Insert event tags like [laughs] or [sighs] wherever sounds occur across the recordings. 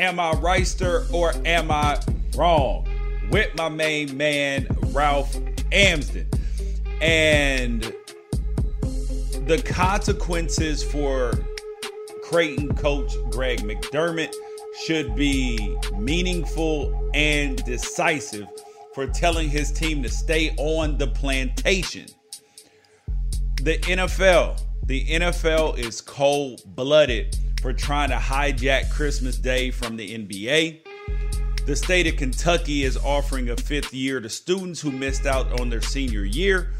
Am I right, sir, or am I wrong? With my main man, Ralph Amsden. And the consequences for Creighton coach Greg McDermott should be meaningful and decisive for telling his team to stay on the plantation. The NFL, the NFL is cold blooded for trying to hijack Christmas Day from the NBA. The state of Kentucky is offering a fifth year to students who missed out on their senior year.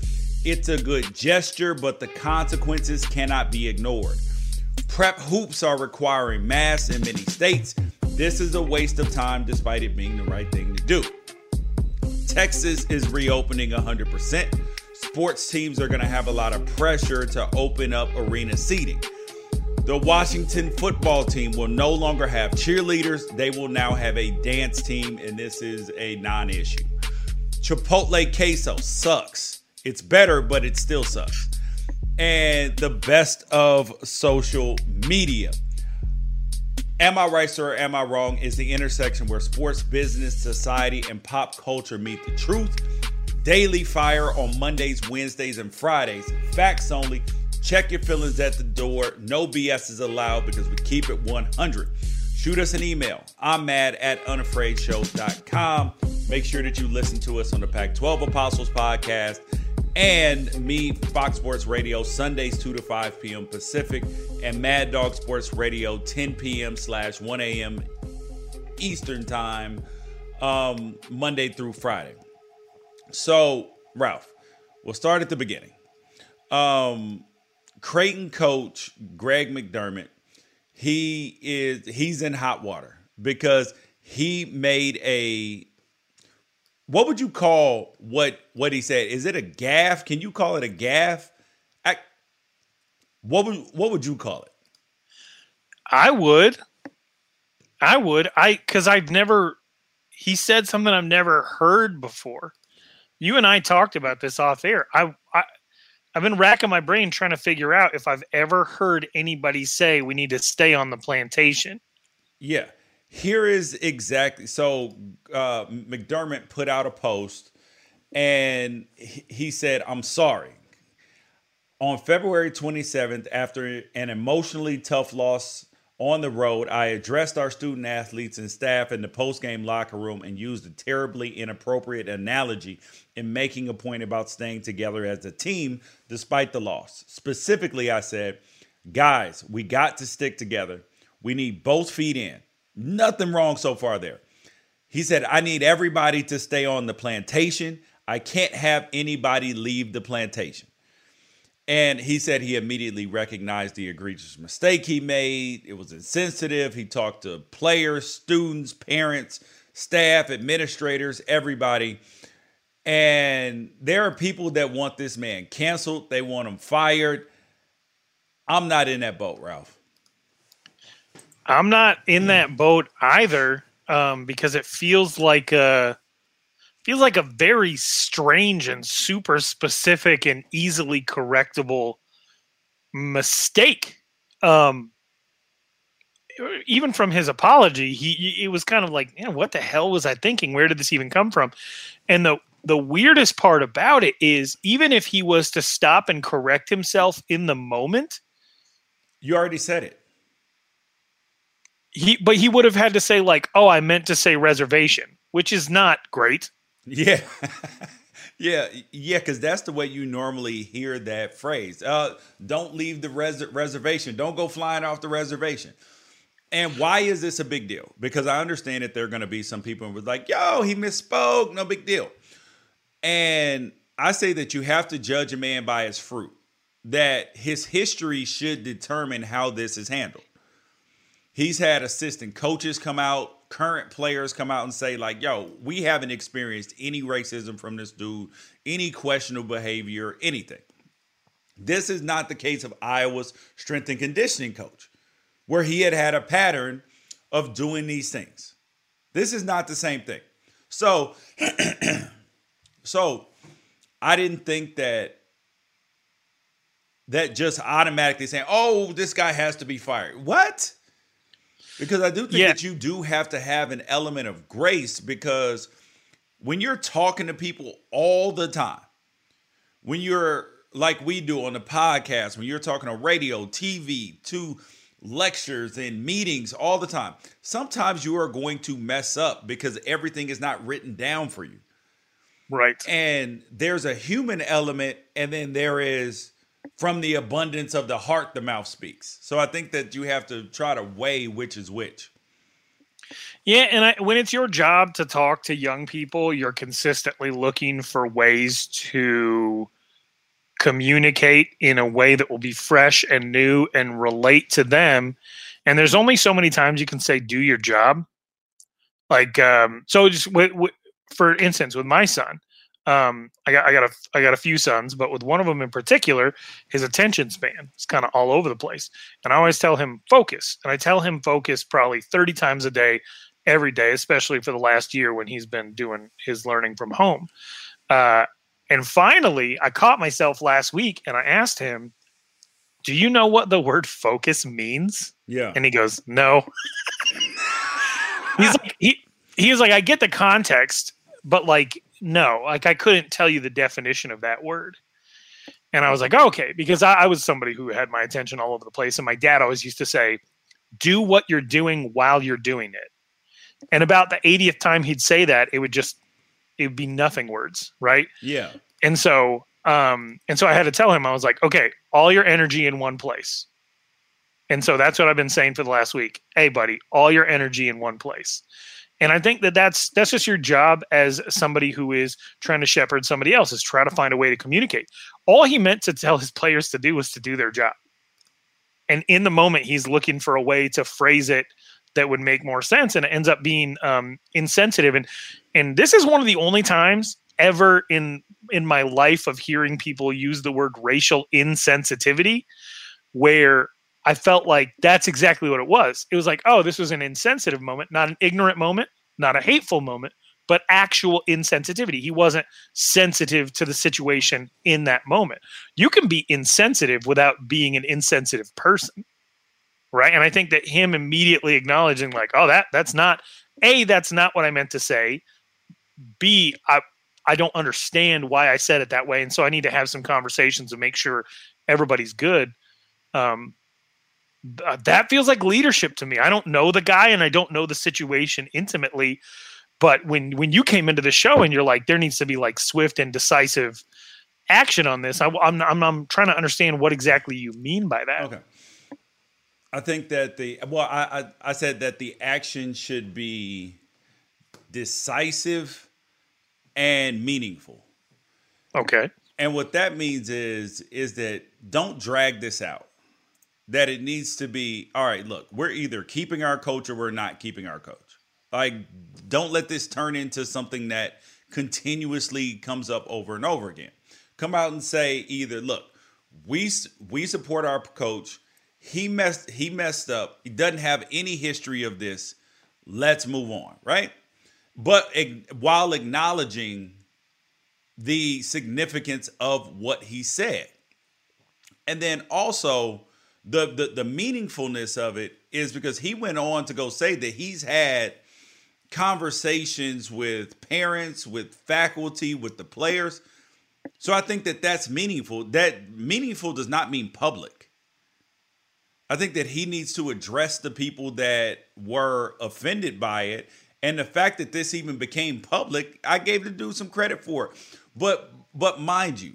It's a good gesture, but the consequences cannot be ignored. Prep hoops are requiring masks in many states. This is a waste of time despite it being the right thing to do. Texas is reopening 100%. Sports teams are going to have a lot of pressure to open up arena seating. The Washington football team will no longer have cheerleaders. They will now have a dance team, and this is a non issue. Chipotle queso sucks. It's better, but it still sucks. And the best of social media. Am I right, sir, or am I wrong? Is the intersection where sports, business, society, and pop culture meet the truth. Daily fire on Mondays, Wednesdays, and Fridays. Facts only. Check your feelings at the door. No BS is allowed because we keep it 100. Shoot us an email. I'm mad at unafraidshow.com. Make sure that you listen to us on the Pac 12 Apostles podcast and me, Fox Sports Radio, Sundays 2 to 5 p.m. Pacific, and Mad Dog Sports Radio, 10 p.m. slash 1 a.m. Eastern Time, um, Monday through Friday. So, Ralph, we'll start at the beginning. Um, Creighton coach Greg McDermott, he is he's in hot water because he made a what would you call what what he said? Is it a gaff? Can you call it a gaff? I, what would what would you call it? I would. I would. I because I've never. He said something I've never heard before. You and I talked about this off air. I, I I've been racking my brain trying to figure out if I've ever heard anybody say we need to stay on the plantation. Yeah. Here is exactly so uh, McDermott put out a post and he said, I'm sorry. On February 27th, after an emotionally tough loss on the road, I addressed our student athletes and staff in the post-game locker room and used a terribly inappropriate analogy in making a point about staying together as a team despite the loss. Specifically, I said, guys, we got to stick together. We need both feet in. Nothing wrong so far there. He said, I need everybody to stay on the plantation. I can't have anybody leave the plantation. And he said he immediately recognized the egregious mistake he made. It was insensitive. He talked to players, students, parents, staff, administrators, everybody. And there are people that want this man canceled, they want him fired. I'm not in that boat, Ralph. I'm not in that boat either um, because it feels like a feels like a very strange and super specific and easily correctable mistake. Um, even from his apology, he it was kind of like, man, what the hell was I thinking? Where did this even come from? And the the weirdest part about it is even if he was to stop and correct himself in the moment, you already said it he but he would have had to say like oh i meant to say reservation which is not great yeah. [laughs] Yeah yeah because that's the way you normally hear that phrase uh don't leave the res- reservation. Don't go flying off the reservation. And why is this a big deal? Because i understand that there are going to be some people who are like yo he misspoke. No big deal. And i say that you have to judge a man by his fruit that his history should determine how this is handled. He's had assistant coaches come out, current players come out and say, like, yo, we haven't experienced any racism from this dude, any questionable behavior, anything. This is not the case of Iowa's strength and conditioning coach, where he had had a pattern of doing these things. This is not the same thing. So, [clears throat] so I didn't think that that just automatically saying, "Oh, this guy has to be fired." What? Because I do think yeah. that you do have to have an element of grace because when you're talking to people all the time, when you're like we do on the podcast, when you're talking on radio, TV, to lectures and meetings all the time, sometimes you are going to mess up because everything is not written down for you. Right. And there's a human element, and then there is from the abundance of the heart, the mouth speaks. So I think that you have to try to weigh which is which. Yeah, and I, when it's your job to talk to young people, you're consistently looking for ways to communicate in a way that will be fresh and new and relate to them. And there's only so many times you can say "do your job." Like, um, so just w- w- for instance, with my son, um, I got I got a I got a few sons, but with one of them in particular, his attention span is kind of all over the place. And I always tell him focus, and I tell him focus probably 30 times a day, every day, especially for the last year when he's been doing his learning from home. Uh, and finally, I caught myself last week and I asked him, Do you know what the word focus means? Yeah. And he goes, No. [laughs] He's like, he, he was like, I get the context, but like, no, like I couldn't tell you the definition of that word. And I was like, oh, okay, because I, I was somebody who had my attention all over the place. And my dad always used to say, do what you're doing while you're doing it. And about the 80th time he'd say that, it would just it would be nothing words, right? Yeah. And so um and so I had to tell him I was like, "Okay, all your energy in one place." And so that's what I've been saying for the last week. Hey buddy, all your energy in one place. And I think that that's that's just your job as somebody who is trying to shepherd somebody else is try to find a way to communicate. All he meant to tell his players to do was to do their job. And in the moment, he's looking for a way to phrase it that would make more sense, and it ends up being um, insensitive. And and this is one of the only times ever in in my life of hearing people use the word racial insensitivity where I felt like that's exactly what it was. It was like, oh, this was an insensitive moment, not an ignorant moment, not a hateful moment, but actual insensitivity. He wasn't sensitive to the situation in that moment. You can be insensitive without being an insensitive person. Right? And I think that him immediately acknowledging like, oh, that that's not A, that's not what I meant to say. B, I I don't understand why I said it that way. And so I need to have some conversations to make sure everybody's good. Um, Uh, that feels like leadership to me. I don't know the guy and I don't know the situation intimately, but when when you came into the show and you're like, there needs to be like swift and decisive action on this, I, I'm, I'm I'm trying to understand what exactly you mean by that. Okay. I think that the well, I, I, I said that the action should be decisive and meaningful. Okay. And what that means is is that don't drag this out that it needs to be all right, look, we're either keeping our coach or we're not keeping our coach. Like, don't let this turn into something that continuously comes up over and over again. Come out and say either, look, we we support our coach. He messed he messed up. He doesn't have any history of this. Let's move on, right? But while acknowledging the significance of what he said. And then also the, the the meaningfulness of it is because he went on to go say that he's had conversations with parents, with faculty, with the players. So I think that that's meaningful. That meaningful does not mean public. I think that he needs to address the people that were offended by it. And the fact that this even became public, I gave the dude some credit for it. But but mind you,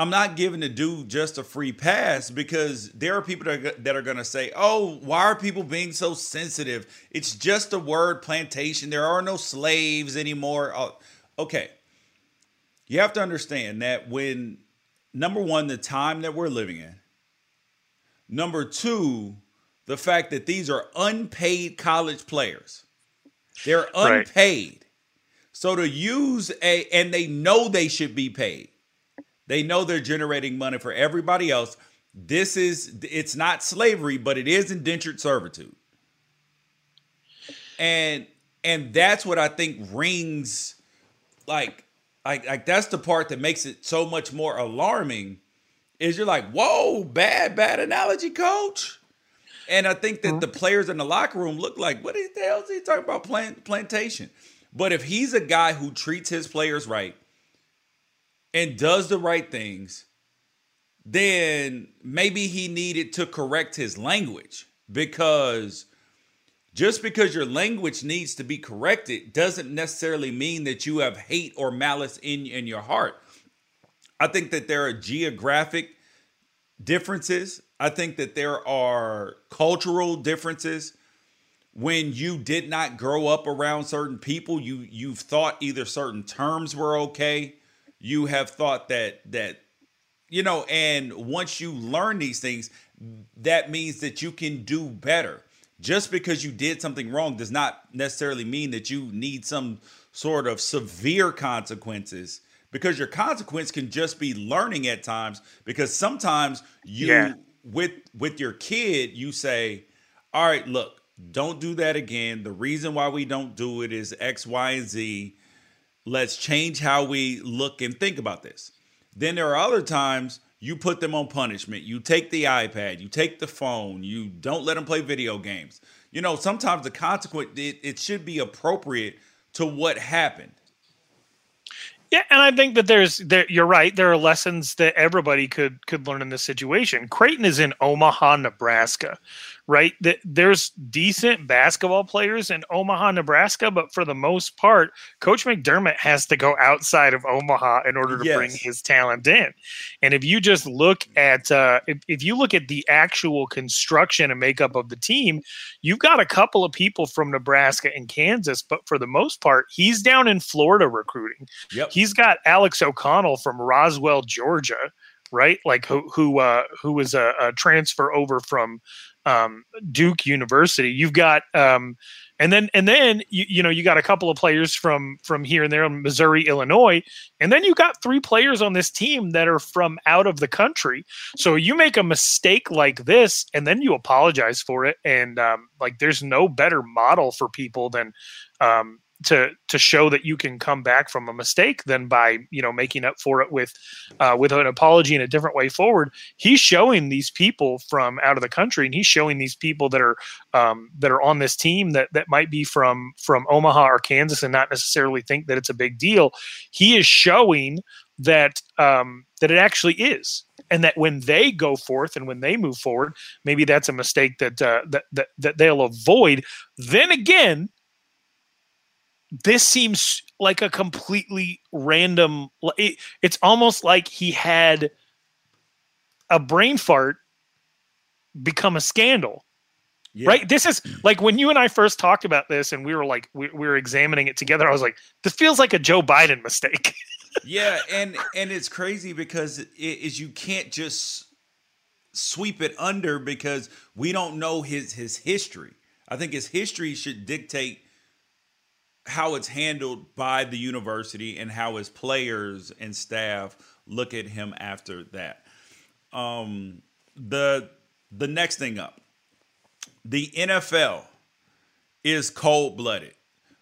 I'm not giving the dude just a free pass because there are people that are, that are going to say, "Oh, why are people being so sensitive? It's just a word plantation. There are no slaves anymore." Oh, okay. You have to understand that when number 1 the time that we're living in, number 2 the fact that these are unpaid college players. They're unpaid. Right. So to use a and they know they should be paid they know they're generating money for everybody else. This is it's not slavery, but it is indentured servitude. And and that's what I think rings like like like that's the part that makes it so much more alarming is you're like, "Whoa, bad bad analogy, coach." And I think that mm-hmm. the players in the locker room look like, what the hell is he talking about plant, plantation? But if he's a guy who treats his players right and does the right things, then maybe he needed to correct his language because just because your language needs to be corrected doesn't necessarily mean that you have hate or malice in in your heart. I think that there are geographic differences. I think that there are cultural differences. When you did not grow up around certain people, you you've thought either certain terms were okay. You have thought that that you know, and once you learn these things, that means that you can do better. Just because you did something wrong does not necessarily mean that you need some sort of severe consequences because your consequence can just be learning at times because sometimes you yeah. with with your kid you say all right look don't do that again the reason why we don't do it is x y and z let's change how we look and think about this then there are other times you put them on punishment. You take the iPad, you take the phone, you don't let them play video games. You know, sometimes the consequence it, it should be appropriate to what happened. Yeah, and I think that there's there you're right. There are lessons that everybody could could learn in this situation. Creighton is in Omaha, Nebraska, right? That there's decent basketball players in Omaha, Nebraska, but for the most part, Coach McDermott has to go outside of Omaha in order to yes. bring his talent in. And if you just look at uh, if, if you look at the actual construction and makeup of the team, you've got a couple of people from Nebraska and Kansas, but for the most part, he's down in Florida recruiting. Yep. He's got Alex O'Connell from Roswell, Georgia right? Like who who uh, who was a, a transfer over from um, Duke University. You've got um, and then and then you, you know you got a couple of players from from here and there in Missouri, Illinois, and then you got three players on this team that are from out of the country. So you make a mistake like this, and then you apologize for it, and um, like there's no better model for people than um, to to show that you can come back from a mistake than by you know making up for it with uh, with an apology and a different way forward. He's showing these people from out of the country, and he's showing these people that are um, that are on this team that that might be from from Omaha or Kansas and not necessarily think that it's a big deal. He is showing that um, that it actually is, and that when they go forth and when they move forward, maybe that's a mistake that uh, that, that that they'll avoid. Then again this seems like a completely random it, it's almost like he had a brain fart become a scandal. Yeah. right? This is hmm. like when you and i first talked about this and we were like we, we were examining it together i was like this feels like a joe biden mistake. [laughs] Yeah and and it's crazy because it is you can't just sweep it under because we don't know his his history. I think his history should dictate how it's handled by the university and how his players and staff look at him after that. Um, the the next thing up, the NFL is cold blooded.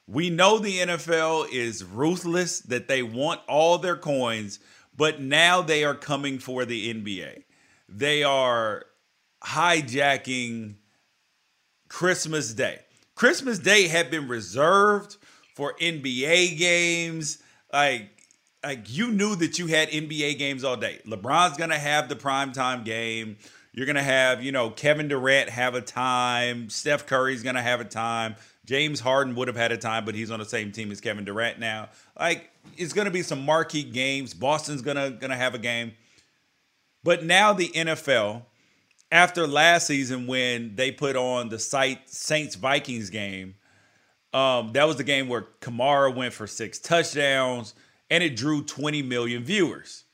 We know the NFL is ruthless, that they want all their coins, but now they are coming for the NBA. They are hijacking Christmas Day. Christmas Day had been reserved for NBA games. Like, like you knew that you had NBA games all day. LeBron's gonna have the primetime game. You're gonna have, you know, Kevin Durant have a time. Steph Curry's gonna have a time. James Harden would have had a time, but he's on the same team as Kevin Durant now. Like, it's gonna be some marquee games. Boston's gonna gonna have a game. But now the NFL, after last season when they put on the site Saints Vikings game, um, that was the game where Kamara went for six touchdowns and it drew 20 million viewers.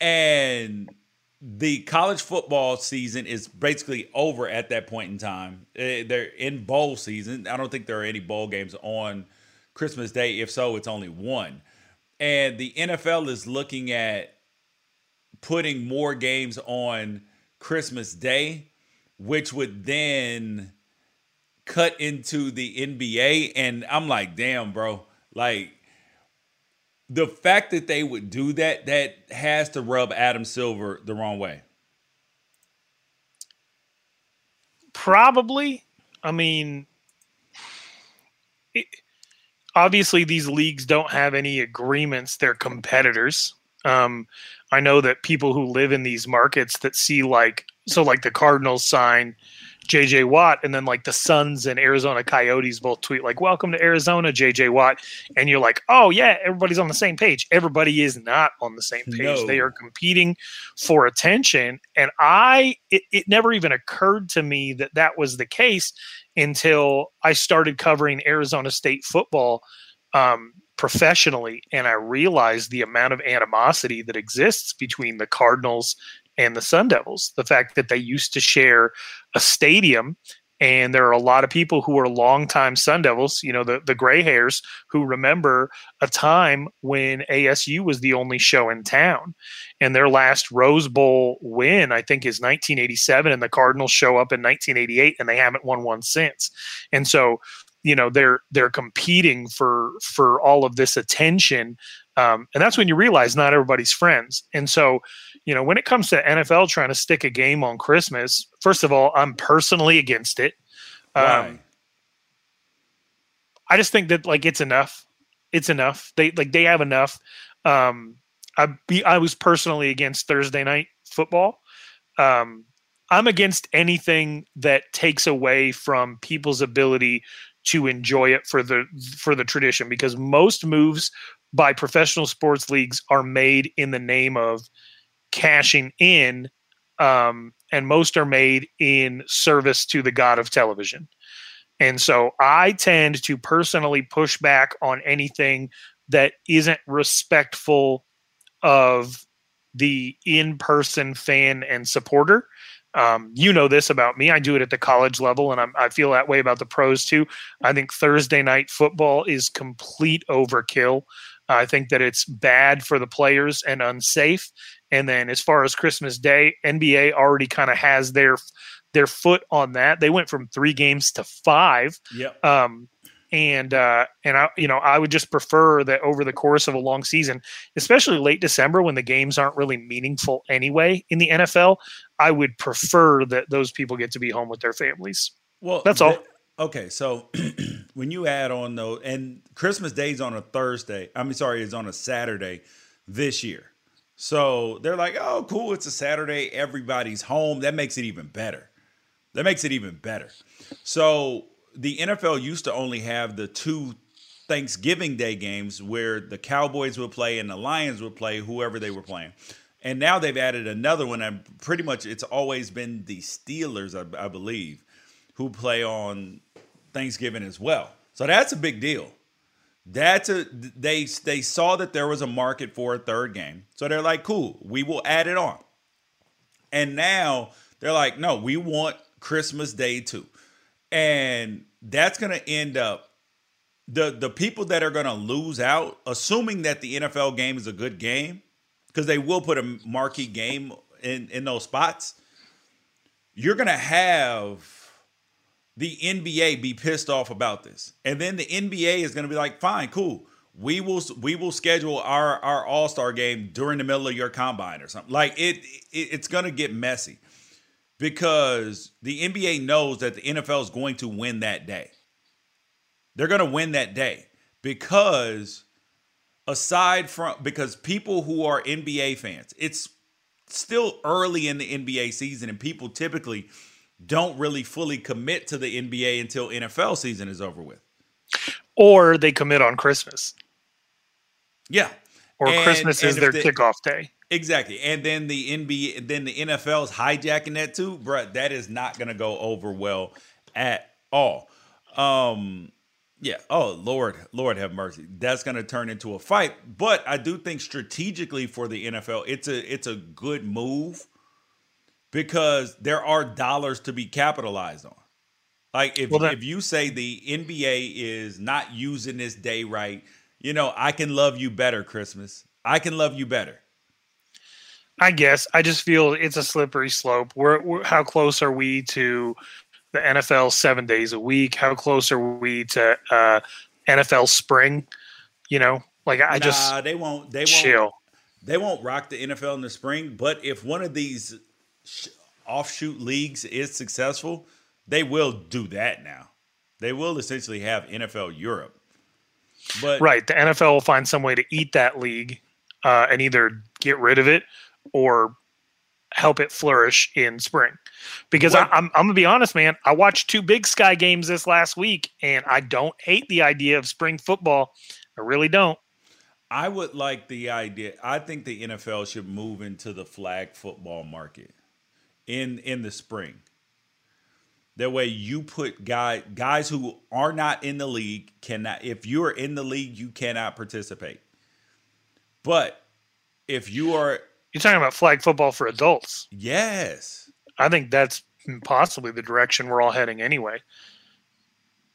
And the college football season is basically over at that point in time. Eh, they're in bowl season. I don't think there are any bowl games on Christmas Day. If so, it's only one. And the NFL is looking at putting more games on Christmas Day, which would then cut into the NBA, and I'm like, damn, bro, like the fact that they would do that, that has to rub Adam Silver the wrong way. Probably. I mean, it, obviously these leagues don't have any agreements. They're competitors. Um, I know that people who live in these markets that see like so like the Cardinals sign JJ Watt and then like the Suns and Arizona Coyotes both tweet like welcome to Arizona JJ Watt. And you're like oh yeah everybody's on the same page. Everybody is not on the same page. No. they are competing for attention and I it, it never even occurred to me that that was the case until I started covering Arizona State football um, professionally, and I realized the amount of animosity that exists between the Cardinals and the Sun Devils. The fact that they used to share a stadium and there are a lot of people who are longtime Sun Devils, you know, the, the gray hairs who remember a time when ASU was the only show in town. And their last Rose Bowl win, I think, is 1987. And the Cardinals show up in 1988 and they haven't won one since. And so, you know, they're they're competing for for all of this attention. Um, and that's when you realize not everybody's friends. And so, you know, when it comes to NFL trying to stick a game on Christmas, first of all, I'm personally against it. Um, I just think that like it's enough. It's enough. They like they have enough. Um, I be I was personally against Thursday night football. Um, I'm against anything that takes away from people's ability to enjoy it for the for the tradition because most moves by professional sports leagues are made in the name of cashing in, um, and most are made in service to the god of television. And so I tend to personally push back on anything that isn't respectful of the in person fan and supporter. Um, you know this about me. I do it at the college level, and I'm, i feel that way about the pros too. I think Thursday night football is complete overkill. I think that it's bad for the players and unsafe. And then as far as Christmas Day, NBA already kind of has their their foot on that. They went from three games to five. Yeah. Um, and uh, and I you know I would just prefer that over the course of a long season, especially late December when the games aren't really meaningful anyway in the NFL, I would prefer that those people get to be home with their families. Well, that's all. okay, so [clears throat] when you add on though, and Christmas Day is on a Thursday. I mean, sorry, it's on a Saturday this year. So they're like, oh, cool, it's a Saturday, everybody's home. That makes it even better. That makes it even better. So the NFL used to only have the two Thanksgiving Day games where the Cowboys would play and the Lions would play whoever they were playing. And now they've added another one, and pretty much it's always been the Steelers, I, I believe, who play on Thanksgiving as well. So that's a big deal. That's a they they saw that there was a market for a third game. So they're like, "Cool, we will add it on." And now they're like, "No, we want Christmas Day too." And that's going to end up the the people that are going to lose out assuming that the NFL game is a good game because they will put a marquee game in in those spots. You're going to have the NBA be pissed off about this. And then the NBA is going to be like, "Fine, cool. We will we will schedule our our All-Star game during the middle of your combine or something." Like it, it it's going to get messy because the NBA knows that the NFL is going to win that day. They're going to win that day because aside from because people who are NBA fans, it's still early in the NBA season and people typically don't really fully commit to the NBA until NFL season is over with. Or they commit on Christmas. Yeah. Or and, Christmas and is their the, kickoff day. Exactly. And then the NBA, then the NFL is hijacking that too, bro. That is not going to go over well at all. Um, yeah. Oh Lord, Lord have mercy. That's going to turn into a fight. But I do think strategically for the NFL, it's a it's a good move because there are dollars to be capitalized on. Like if well, that- if you say the NBA is not using this day right, you know, I can love you better, Christmas. I can love you better. I guess I just feel it's a slippery slope. We're, we're, how close are we to the NFL seven days a week? How close are we to uh, NFL spring? You know, like I nah, just they won't they chill. won't they won't rock the NFL in the spring. But if one of these offshoot leagues is successful, they will do that now. They will essentially have NFL Europe. But right, the NFL will find some way to eat that league uh, and either get rid of it or help it flourish in spring. Because I, I'm, I'm gonna be honest, man. I watched two Big Sky games this last week, and I don't hate the idea of spring football. I really don't. I would like the idea. I think the NFL should move into the flag football market in in the spring. That way, you put guy guys who are not in the league cannot. If you are in the league, you cannot participate. But if you are, you're talking about flag football for adults. Yes, I think that's possibly the direction we're all heading anyway.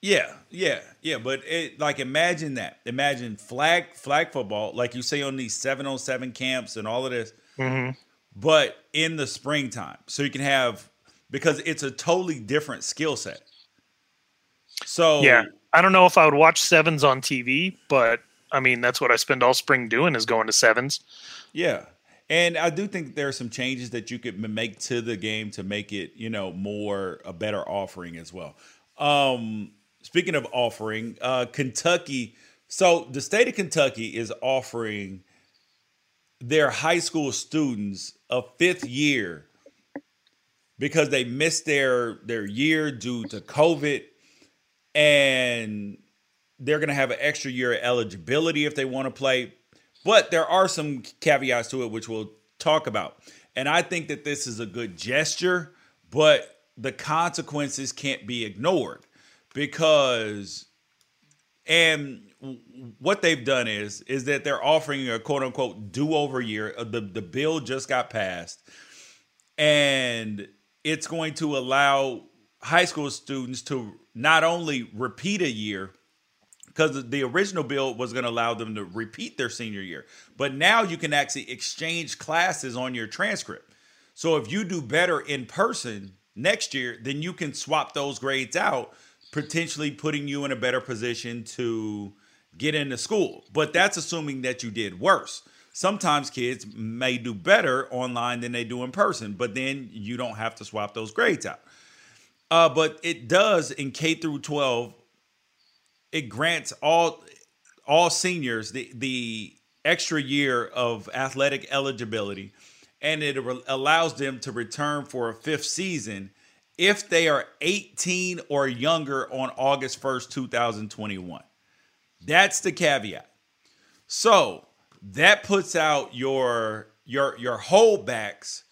Yeah, yeah, yeah. But it like imagine that. Imagine flag flag football, like you say on these seven on seven camps and all of this. Mm-hmm. But in the springtime, so you can have because it's a totally different skill set. So yeah, I don't know if I would watch sevens on TV, but I mean that's what I spend all spring doing is going to sevens. Yeah, and I do think there are some changes that you could make to the game to make it, you know, more a better offering as well. Um, speaking of offering, uh, Kentucky. So the state of Kentucky is offering their high school students a fifth year because they missed their their year due to COVID, and they're going to have an extra year of eligibility if they want to play. But there are some caveats to it, which we'll talk about. And I think that this is a good gesture, but the consequences can't be ignored because and what they've done is is that they're offering a quote unquote do over year. Uh, the the bill just got passed, and it's going to allow high school students to not only repeat a year because the original bill was going to allow them to repeat their senior year, but now you can actually exchange classes on your transcript. So if you do better in person next year, then you can swap those grades out potentially putting you in a better position to get into school. But that's assuming that you did worse. Sometimes kids may do better online than they do in person, but then you don't have to swap those grades out. Uh, but it does in K through 12, it grants all all seniors the the extra year of athletic eligibility and it allows them to return for a fifth season if they are 18 or younger on August 1st, 2021. That's the caveat. So that puts out your your your holdbacks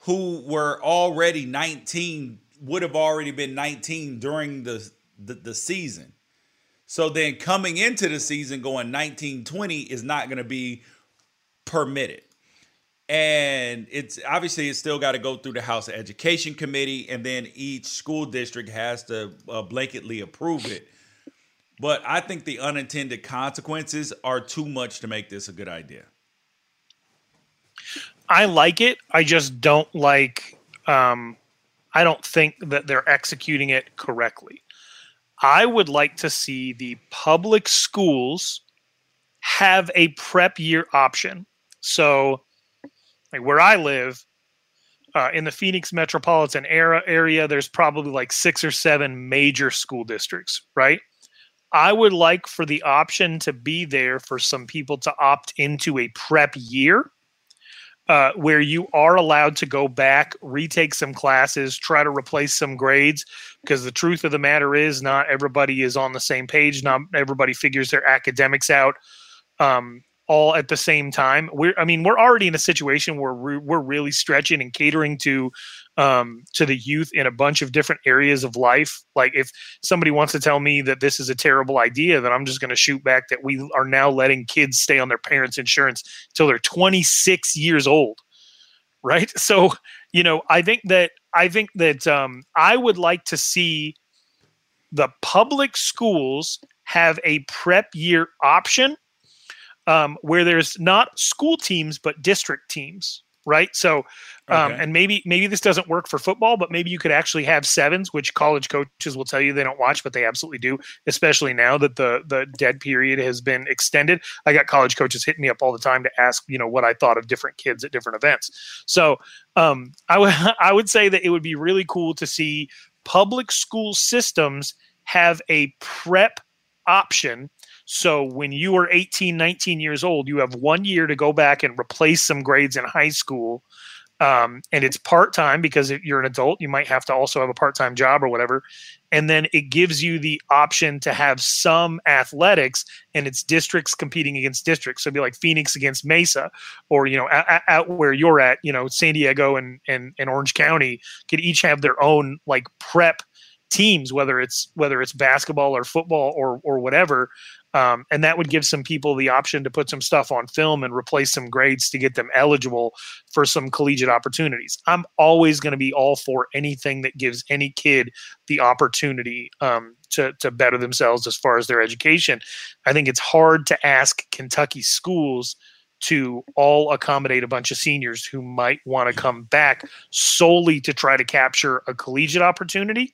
who were already 19 would have already been 19 during the, the, the season. So then coming into the season going 19 20 is not going to be permitted and it's obviously it's still got to go through the House Education Committee, and then each school district has to uh, blanketly approve it. But I think the unintended consequences are too much to make this a good idea. I like it. I just don't like. Um, I don't think that they're executing it correctly. I would like to see the public schools have a prep year option. So like where I live, uh, in the Phoenix metropolitan era area, there's probably like six or seven major school districts, right? I would like for the option to be there for some people to opt into a prep year uh, where you are allowed to go back, retake some classes, try to replace some grades. Because the truth of the matter is, not everybody is on the same page. Not everybody figures their academics out. Um, all at the same time. We're, I mean, we're already in a situation where we're, we're really stretching and catering to, um, to the youth in a bunch of different areas of life. Like if somebody wants to tell me that this is a terrible idea, then I'm just going to shoot back that we are now letting kids stay on their parents' insurance till they're 26 years old. Right. So, you know, I think that, I think that, um, I would like to see the public schools have a prep year option um, where there's not school teams but district teams. Right? So, um, okay. and maybe maybe this doesn't work for football, but maybe you could actually have sevens, which college coaches will tell you they don't watch, but they absolutely do, especially now that the the dead period has been extended. I got college coaches hitting me up all the time to ask, you know, what I thought of different kids at different events. So, um, I would [laughs] I would say that it would be really cool to see public school systems have a prep option so when you are 18, 19 years old, you have one year to go back and replace some grades in high school. Um, and it's part time because if you're an adult, you might have to also have a part time job or whatever. And then it gives you the option to have some athletics, and it's districts competing against districts. So it'd be like Phoenix against Mesa, or you know, out, where you're at, you know, San Diego and, and and Orange County could each have their own like prep teams, whether it's whether it's basketball or football or or whatever, um, and that would give some people the option to put some stuff on film and replace some grades to get them eligible for some collegiate opportunities. I'm always going to be all for anything that gives any kid the opportunity um, to, to better themselves as far as their education. I think it's hard to ask Kentucky schools to all accommodate a bunch of seniors who might want to come back solely to try to capture a collegiate opportunity.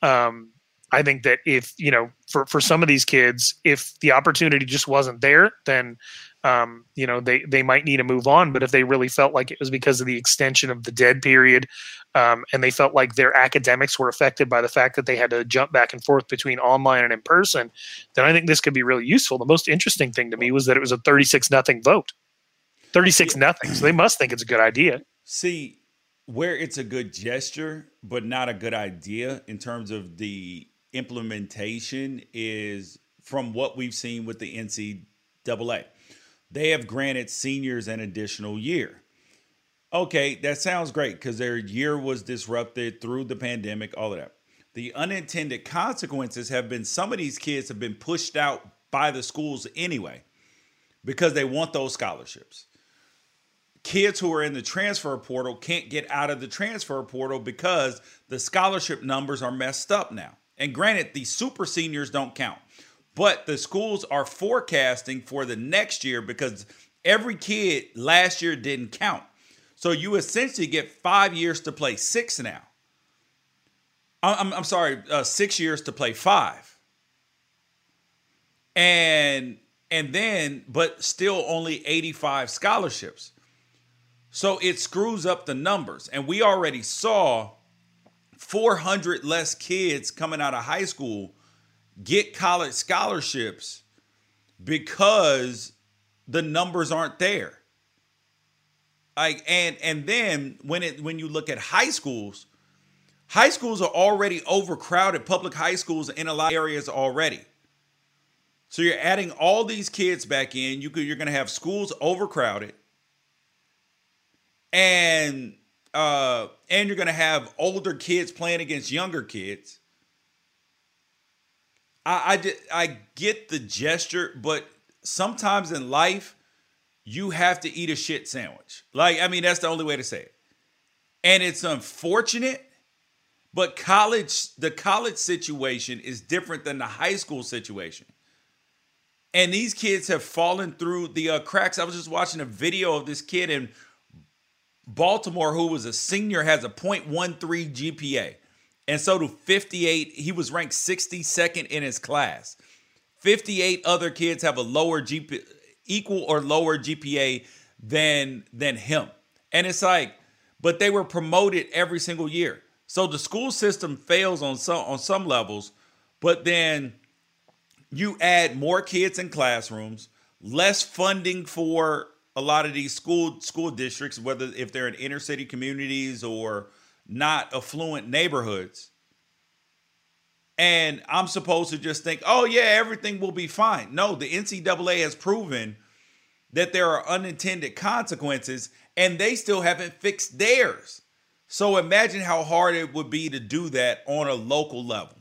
Um, I think that if you know, for for some of these kids, if the opportunity just wasn't there, then um, you know they they might need to move on. But if they really felt like it was because of the extension of the dead period, um, and they felt like their academics were affected by the fact that they had to jump back and forth between online and in person, then I think this could be really useful. The most interesting thing to me was that it was a thirty six nothing vote, thirty six nothing. So they must think it's a good idea. See, where it's a good gesture, but not a good idea in terms of the implementation is from what we've seen with the NCAA. They have granted seniors an additional year. Okay, that sounds great because their year was disrupted through the pandemic, all of that. The unintended consequences have been some of these kids have been pushed out by the schools anyway because they want those scholarships. Kids who are in the transfer portal can't get out of the transfer portal because the scholarship numbers are messed up now. And granted, the super seniors don't count, but the schools are forecasting for the next year because every kid last year didn't count. So you essentially get five years to play six now. I'm, I'm sorry, uh, six years to play five. And and then, but still only 85 scholarships. So it screws up the numbers. And we already saw 400 less kids coming out of high school get college scholarships because the numbers aren't there. Like and and then when it when you look at high schools, high schools are already overcrowded, public high schools in a lot of areas already. So you're adding all these kids back in. You could, you're going to have schools overcrowded. And uh, and you're going to have older kids playing against younger kids. I, I, I get the gesture, but sometimes in life, you have to eat a shit sandwich. Like, I mean, that's the only way to say it. And it's unfortunate, but college, the college situation is different than the high school situation. And these kids have fallen through the uh, cracks. I was just watching a video of this kid in Baltimore, who was a senior, has a 0.13 GPA. And so do 58. He was ranked 62nd in his class. 58 other kids have a lower GPA, equal or lower GPA than than him. And it's like, but they were promoted every single year. So the school system fails on some on some levels, but then you add more kids in classrooms, less funding for a lot of these school school districts, whether if they're in inner city communities or not affluent neighborhoods. And I'm supposed to just think, oh yeah, everything will be fine. No, the NCAA has proven that there are unintended consequences, and they still haven't fixed theirs. So imagine how hard it would be to do that on a local level.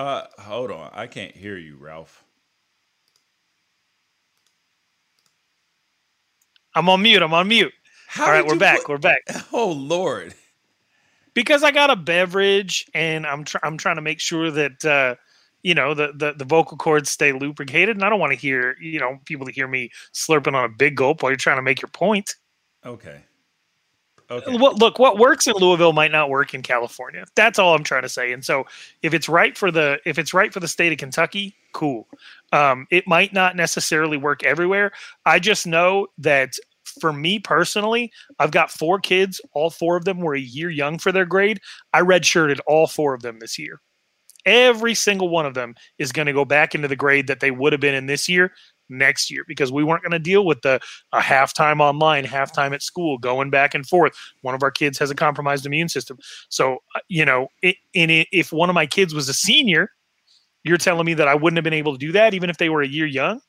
Uh, hold on. I can't hear you, Ralph. I'm on mute. I'm on mute. How All right, we're back. Put... We're back. [laughs] Oh Lord. because I got a beverage and I'm tr- I'm trying to make sure that uh, you know the, the the vocal cords stay lubricated, and I don't want to hear you know people to hear me slurping on a big gulp while you're trying to make your point. Okay. Okay. What look what works in Louisville might not work in California. That's all I'm trying to say. And so if it's right for the if it's right for the state of Kentucky, cool. Um, it might not necessarily work everywhere. I just know that for me personally, I've got four kids. All four of them were a year young for their grade. I redshirted all four of them this year. Every single one of them is going to go back into the grade that they would have been in this year next year because we weren't going to deal with the a halftime online, halftime at school, going back and forth. One of our kids has a compromised immune system, so uh, you know, it, and it, if one of my kids was a senior, you're telling me that I wouldn't have been able to do that even if they were a year young.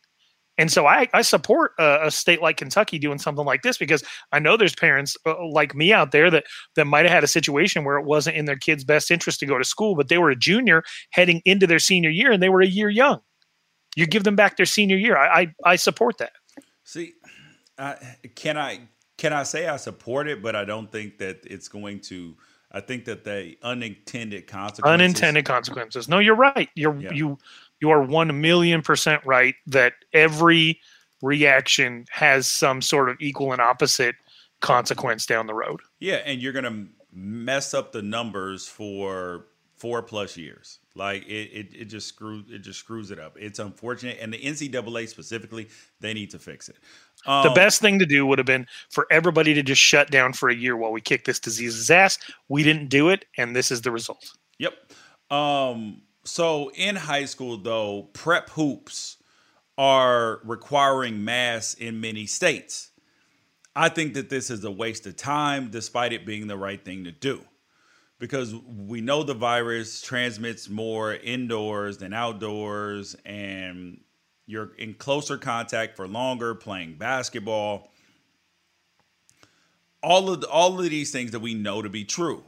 And so I, I support a, a, state like Kentucky doing something like this because I know there's parents uh, like me out there that that might have had a situation where it wasn't in their kid's best interest to go to school, but they were a junior heading into their senior year and they were a year young you give them back their senior year. I I, I support that. See, can I can I say I support it, but I don't think that it's going to. I think that the unintended consequences. Unintended consequences. No, you're right. You're yeah. you you are one million percent right that every reaction has some sort of equal and opposite consequence down the road. Yeah, and you're gonna mess up the numbers for four plus years. Like it, it, it just screws it just screws it up. It's unfortunate, and the NCAA specifically, they need to fix it. Um, the best thing to do would have been for everybody to just shut down for a year while we kick this disease's ass. We didn't do it, and this is the result. Yep. Um, so in high school, though, prep hoops are requiring masks in many states. I think that this is a waste of time, despite it being the right thing to do because we know the virus transmits more indoors than outdoors and you're in closer contact for longer playing basketball. All of the, all of these things that we know to be true.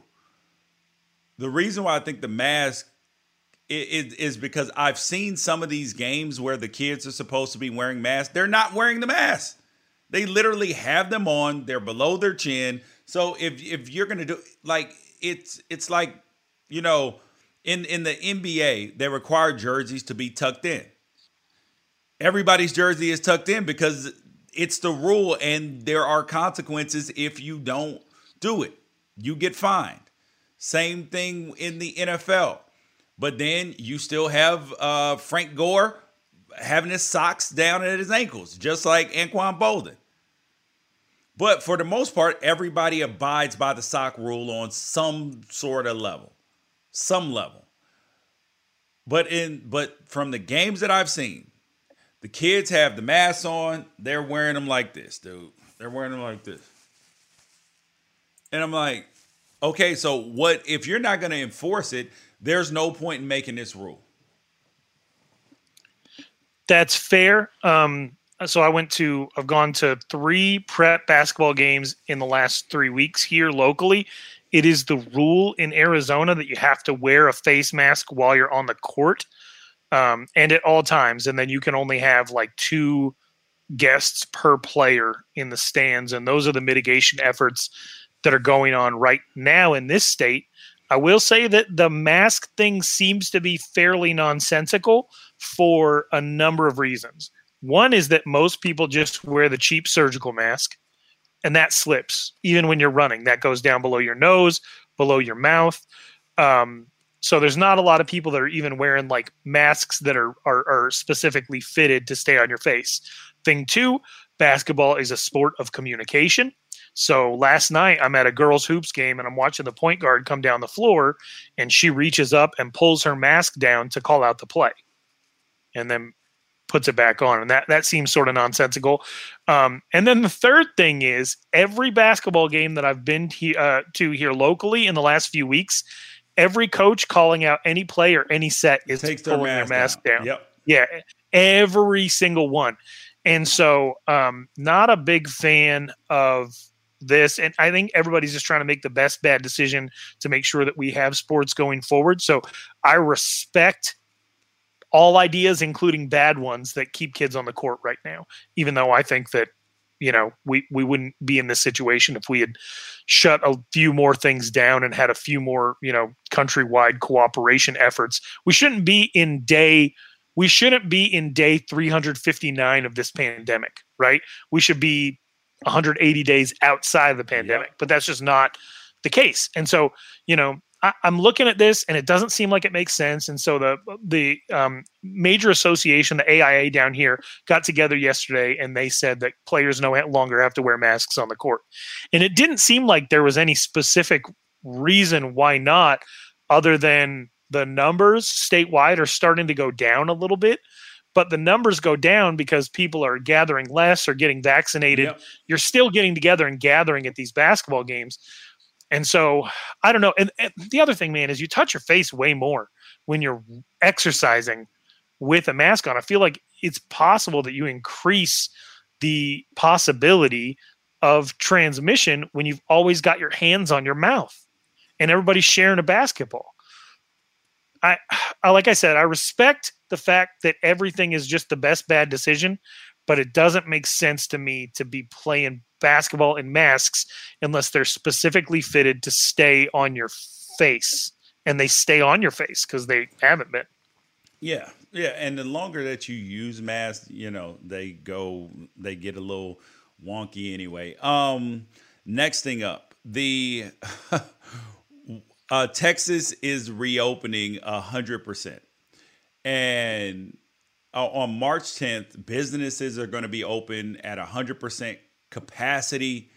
The reason why i think the mask is, is because i've seen some of these games where the kids are supposed to be wearing masks. They're not wearing the mask. They literally have them on. They're below their chin. So if if you're gonna do like it's it's like you know in in the NBA they require jerseys to be tucked in. Everybody's jersey is tucked in because it's the rule and there are consequences if you don't do it. You get fined. Same thing in the NFL. But then you still have uh, Frank Gore having his socks down at his ankles, just like Anquan Boldin. But for the most part, everybody abides by the sock rule on some sort of level, some level. But in but from the games that I've seen, the kids have the masks on. They're wearing them like this, dude. They're wearing them like this. And I'm like, okay, so what if you're not going to enforce it? There's no point in making this rule. That's fair. Um, so I went to I've gone to three prep basketball games in the last three weeks here locally. It is the rule in Arizona that you have to wear a face mask while you're on the court, um, and at all times. And then you can only have like two guests per player in the stands, and those are the mitigation efforts that are going on right now in this state. I will say that the mask thing seems to be fairly nonsensical for a number of reasons. One is that most people just wear the cheap surgical mask and that slips even when you're running. That goes down below your nose, below your mouth. Um, so there's not a lot of people that are even wearing like masks that are, are, are specifically fitted to stay on your face. Thing two, basketball is a sport of communication. So last night I'm at a girls hoops game and I'm watching the point guard come down the floor and she reaches up and pulls her mask down to call out the play. And then puts it back on, and that that seems sort of nonsensical. Um, and then the third thing is every basketball game that I've been to, uh, to here locally in the last few weeks, every coach calling out any play or any set is Takes pulling their mask, their mask down. down. Yep. Yeah, every single one. And so, um, not a big fan of this. And I think everybody's just trying to make the best bad decision to make sure that we have sports going forward. So I respect all ideas, including bad ones, that keep kids on the court right now. Even though I think that you know, we we wouldn't be in this situation if we had shut a few more things down and had a few more, you know, countrywide cooperation efforts. We shouldn't be in day we shouldn't be in day 359 of this pandemic, right? We should be 180 days outside of the pandemic, yep. but that's just not the case. And so, you know, I, am looking at this and it doesn't seem like it makes sense. And so the the um, major association, the AIA down here, got together yesterday and they said that players no longer have to wear masks on the court. And it didn't seem like there was any specific reason why not, other than the numbers statewide are starting to go down a little bit but the numbers go down because people are gathering less or getting vaccinated. Yep. You're still getting together and gathering at these basketball games. And so I don't know. And, and, the other thing, man, is you touch your face way more when you're exercising with a mask on. I feel like it's possible that you increase the possibility of transmission when you've always got your hands on your mouth and everybody's sharing a basketball. I, I [sighs] like I said, I respect the fact that everything is just the best bad decision, but it doesn't make sense to me to be playing basketball in masks unless they're specifically fitted to stay on your face and they stay on your face because they haven't been. Yeah yeah and the longer that you use masks you know they go they get a little wonky anyway. Um next thing up the [laughs] uh texas is reopening a hundred percent and uh, on march 10th businesses are going to be open at hundred percent capacity.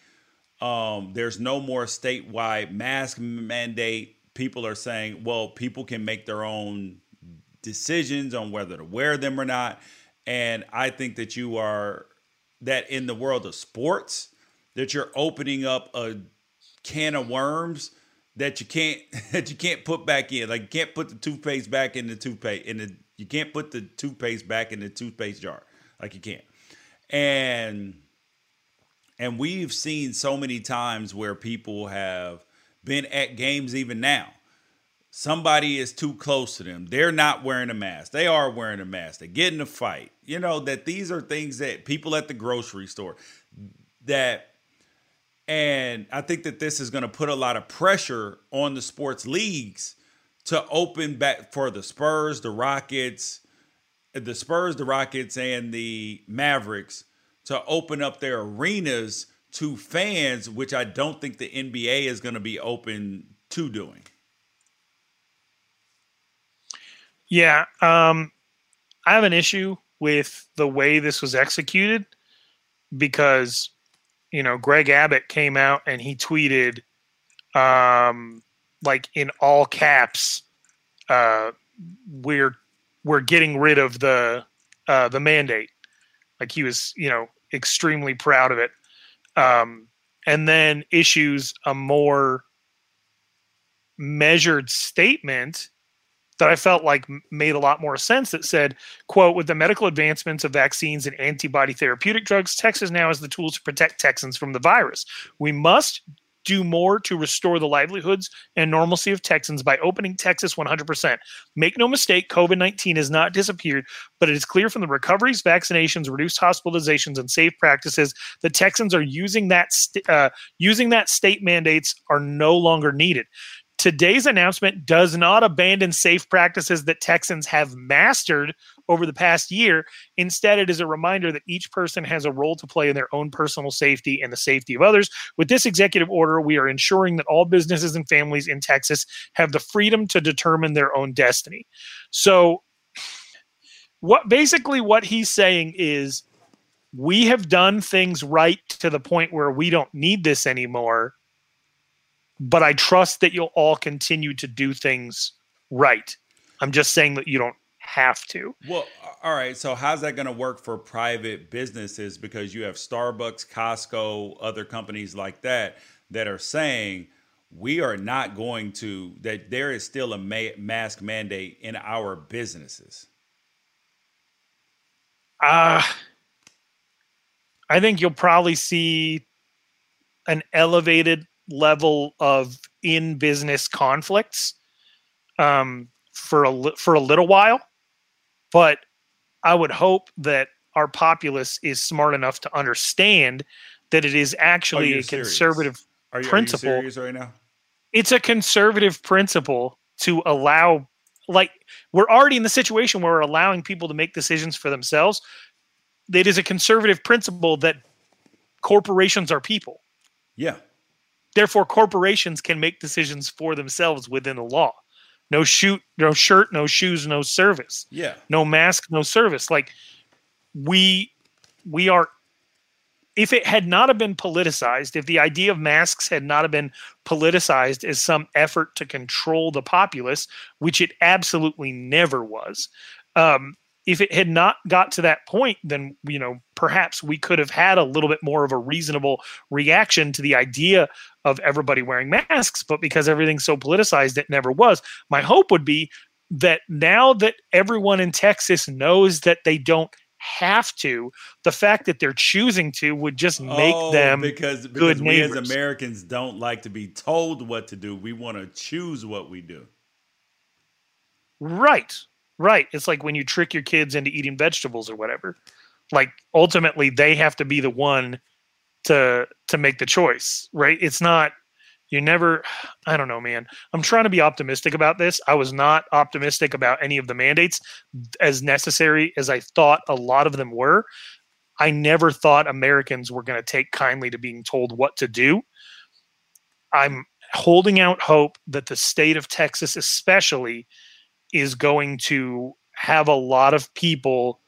Um, there's no more statewide mask mandate. People are saying, well, people can make their own decisions on whether to wear them or not. And I think that you are that in the world of sports, that you're opening up a can of worms that you can't [laughs] that you can't put back in. Like you can't put the toothpaste back in the toothpaste in the you can't put the toothpaste back in the toothpaste jar. Like you can't. And and we've seen so many times where people have been at games even now. Somebody is too close to them. They're not wearing a mask. They are wearing a mask. They get in a fight. You know, that these are things that people at the grocery store that and I think that this is going to put a lot of pressure on the sports leagues to open back for the Spurs, the Rockets, the Spurs, the Rockets, and the Mavericks to open up their arenas to fans, which I don't think the NBA is going to be open to doing. Yeah, um, I have an issue with the way this was executed because you know Greg Abbott came out and he tweeted um, like in all caps uh, we're we're getting rid of the uh, the mandate like he was you know extremely proud of it. Um, and then issues a more measured statement that I felt like made a lot more sense that said, quote, with the medical advancements of vaccines and antibody therapeutic drugs, Texas now has the tools to protect Texans from the virus. We must do more to restore the livelihoods and normalcy of Texans by opening Texas 100%. Make no mistake, COVID 19 has not disappeared, but it is clear from the recoveries, vaccinations, reduced hospitalizations, and safe practices that Texans are using that st- uh, using that state mandates are no longer needed. Today's announcement does not abandon safe practices that Texans have mastered over the past year. Instead, it is a reminder that each person has a role to play in their own personal safety and the safety of others. With this executive order, we are ensuring that all businesses and families in Texas have the freedom to determine their own destiny. So, what basically what he's saying is we have done things right to the point where we don't need this anymore but I trust that you'll all continue to do things right. I'm just saying that you don't have to. Well, all right. So how's that going to work for private businesses? Because you have Starbucks, Costco, other companies like that that are saying we are not going to that there is still a ma- mask mandate in our businesses. Uh I think you'll probably see an elevated level of in business conflicts um, for a for a little while, but I would hope that our populace is smart enough to understand that it is actually a conservative Are you, principle. Are you serious right now? it's a conservative principle to allow like we're already in the situation where we're allowing people to make decisions for themselves it is a conservative principle that corporations are people Yeah. therefore corporations can make decisions for themselves within the law no shoot no shirt no shoes no service Yeah. no mask no service like we we are if it had not have been politicized if the idea of masks had not have been politicized as some effort to control the populace which it absolutely never was um, if it had not got to that point then you know perhaps we could have had a little bit more of a reasonable reaction to the idea of everybody wearing masks but because everything's so politicized it never was my hope would be that now that everyone in Texas knows that they don't have to, the fact that they're choosing to would just make Oh, them because, because we as. Americans don't like to be told what to do. We want to choose what we do. right. Right. It's like when you trick your kids into eating vegetables or whatever. Like ultimately they have to be the one to to make the choice, right? It's not you never I don't know, man. I'm trying to be optimistic about this. I was not optimistic about any of the mandates as necessary as I thought a lot of them were. I never thought Americans were going to take kindly to being told what to do. I'm holding out hope that the state of Texas, especially, is going to have a lot of people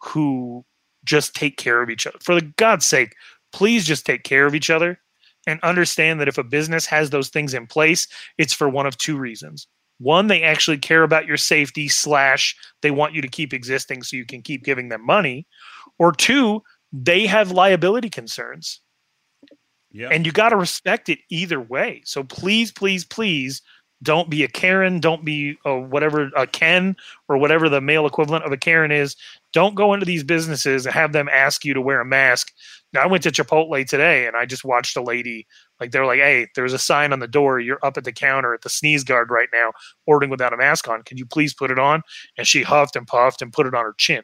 who just take care of each other. For the God's sake, please just take care of each other and understand that if a business has those things in place, it's for one of two reasons. One, they actually care about your safety, slash, they want you to keep existing so you can keep giving them money. Or two, they have liability concerns Yeah. and you got to respect it either way. So please, please, please don't be a Karen. Don't be a whatever a Ken or whatever the male equivalent of a Karen is. Don't go into these businesses and have them ask you to wear a mask. Now, I went to Chipotle today and I just watched a lady like they're like, "Hey, there's a sign on the door. You're up at the counter at the sneeze guard right now, ordering without a mask on. Can you please put it on?" And she huffed and puffed and put it on her chin.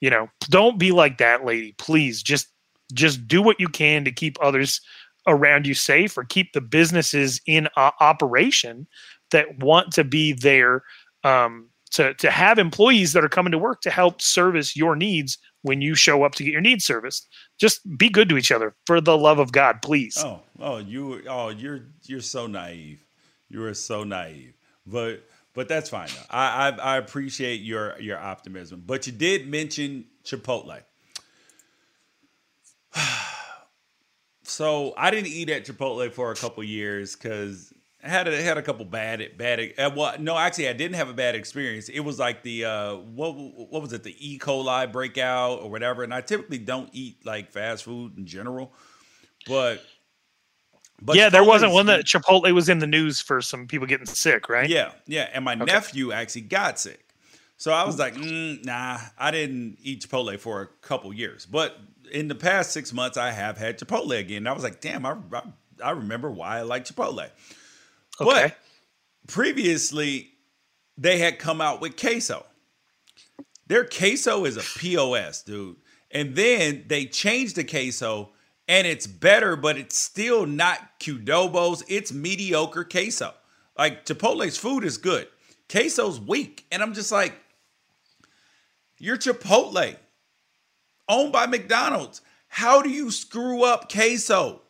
You know, don't be like that, lady. Please, just just do what you can to keep others around you safe or keep the businesses in uh, operation that want to be there um, to, to have employees that are coming to work to help service your needs when you show up to get your needs serviced just be good to each other for the love of god please Oh, oh, you, oh, you're you're so naive. You are so naive. But but that's fine. I, I I appreciate your your optimism. But you did mention Chipotle. [sighs] [sighs] So I didn't eat at Chipotle for a couple years because I had a, had a couple bad bad. Uh, well, no, actually, I didn't have a bad experience. It was like the uh, what what was it? The E. coli breakout or whatever. And I typically don't eat like fast food in general, but but yeah there wasn't one that chipotle was in the news for some people getting sick right yeah, yeah. And my nephew actually got sick. So I was like, mm, nah, I didn't eat Chipotle for a couple years. But in the past six months, I have had Chipotle again. And I was like, damn, I, I, I remember why I like Chipotle. okay But previously, they had come out with queso. Their queso is a POS, dude. And then they changed the queso and it's better, but it's still not Qdoba's. It's mediocre queso. Like Chipotle's food is good. Queso's weak. And I'm just like, you're Chipotle, owned by McDonald's. How do you screw up queso?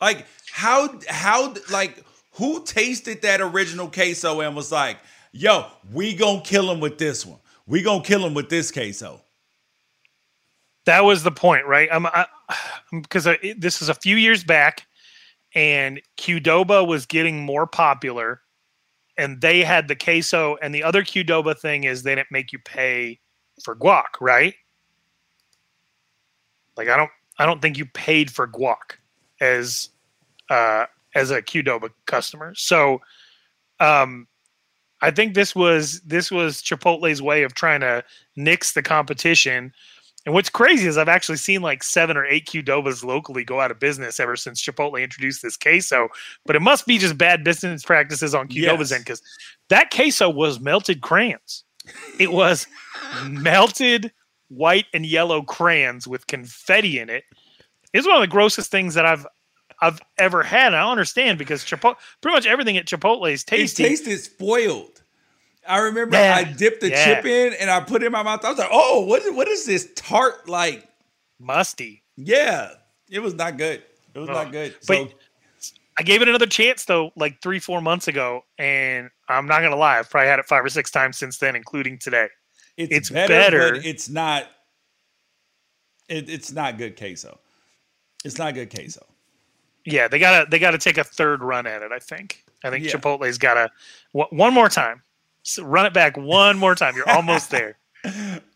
Like, how, how, like, who tasted that original queso and was like, yo, we gonna kill him with this one. We gonna kill him with this queso. that was the point right i'm because this is a few years back and qdoba was getting more popular and they had the queso and the other qdoba thing is they didn't make you pay for guac right like i don't i don't think you paid for guac as uh as a qdoba customer so um i think this was this was chipotle's way of trying to nix the competition and what's crazy is I've actually seen like seven or eight Qdobas locally go out of business ever since Chipotle introduced this queso. But it must be just bad business practices on Qdoba's Yes. end because that queso was melted crayons. It was melted white and yellow crayons with confetti in it. It's one of the grossest things that I've I've ever had. And I don't understand because Chipotle, pretty much everything at Chipotle is tasty. It tasted spoiled. I remember yeah. I dipped the yeah. chip in and I put it in my mouth. I was like, "Oh, what is what is this tart like? Musty." Yeah, it was not good. It was oh. not good. So, but I gave it another chance though, like three, four months ago, and I'm not gonna lie, I've probably had it five or six times since then, including today. It's, it's better, better. it's not. It, it's not good queso. It's not good queso. Yeah, they gotta they gotta take a third run at it. I think. I think yeah. Chipotle's gotta one more time. So run it back one more time. You're almost there. [laughs]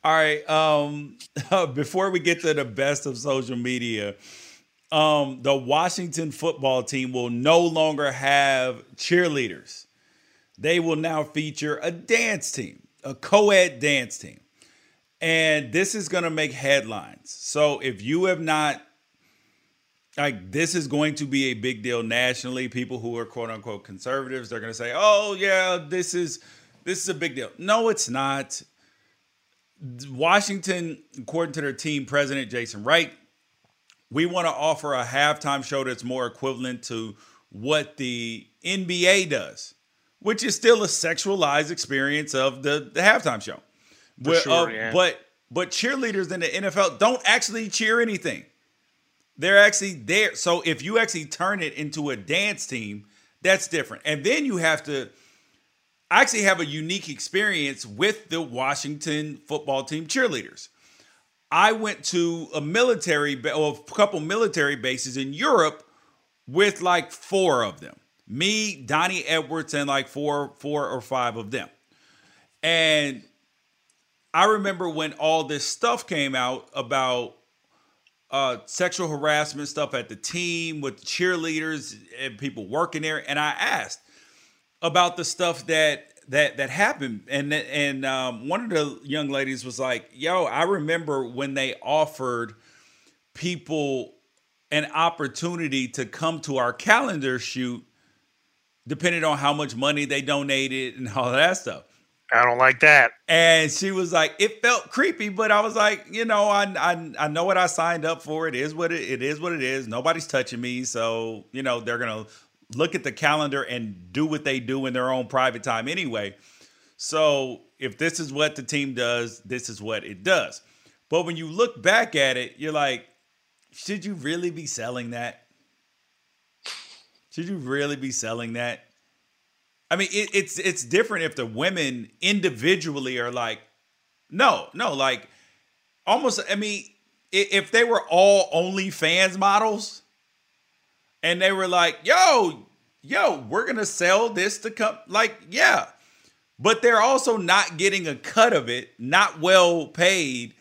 All right. Um, [laughs] before we get to the best of social media, um, the Washington football team will no longer have cheerleaders. They will now feature a dance team, a co ed dance team. And this is going to make headlines. So if you have not, like, this is going to be a big deal nationally. People who are quote unquote conservatives, they're going to say, oh, yeah, this is. This is a big deal. No, it's not. Washington, according to their team president, Jason Wright, we want to offer a halftime show that's more equivalent to what the NBA does, which is still a sexualized experience of the, the halftime show. But, sure, uh, yeah. but but cheerleaders in the NFL don't actually cheer anything. They're actually there. So if you actually turn it into a dance team, that's different. And then you have to I actually have a unique experience with the Washington football team cheerleaders. I went to a military or a couple military bases in Europe with like four of them. Me, Donnie Edwards, and like four, four or five of them. And I remember when all this stuff came out about uh, sexual harassment stuff at the team with the cheerleaders and people working there, and I asked about the stuff that that that happened and and um, one of the young ladies was like yo i remember when they offered people an opportunity to come to our calendar shoot depending on how much money they donated and all that stuff i don't like that and she was like it felt creepy but i was like you know i i, I know what i signed up for it is what it, it is what it is nobody's touching me so you know they're gonna look at the calendar and do what they do in their own private time anyway. So if this is what the team does, this is what it does. But when you look back at it, you're like, should you really be selling that? Should you really be selling that? I mean, it, it's it's different if the women individually are like, no, no, like almost. I mean, if they were all OnlyFans models, and they were like, yo, yo, we're gonna sell this to come. Like, yeah. But they're also not getting a cut of it, not well paid.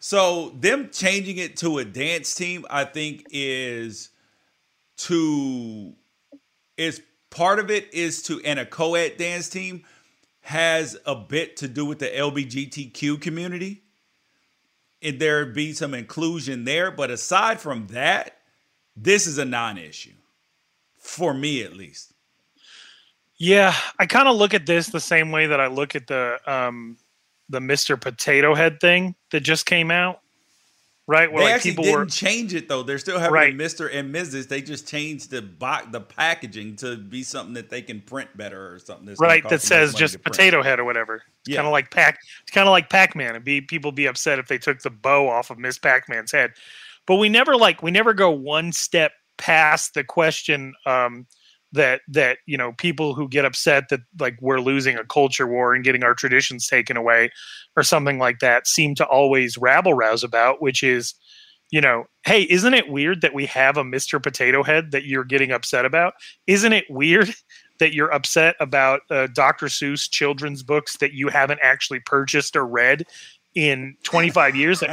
So them changing it to a dance team, I think, is to is part of it is to and a co-ed dance team has a bit to do with the LBGTQ community. And there be some inclusion there. But aside from that, this is a non-issue for me at least. Yeah, I kind of look at this the same way that I look at the um the Mr. Potato Head thing that just came out. Right, where they like actually people didn't were, change it though. They're still having right. Mr. and Mrs. They just changed the box, the packaging to be something that they can print better or something. right, that says just Potato Head or whatever. It's yeah. kind of like Pac. It's kind of like Pac Man. And be people be upset if they took the bow off of Miss Pac Man's head but we never like we never go one step past the question um, that that you know people who get upset that like we're losing a culture war and getting our traditions taken away or something like that seem to always rabble rouse about which is you know hey isn't it weird that we have a mr potato head that you're getting upset about? Isn't it weird [laughs] that you're upset about uh, dr seuss children's books that you haven't actually purchased or read in 25 years.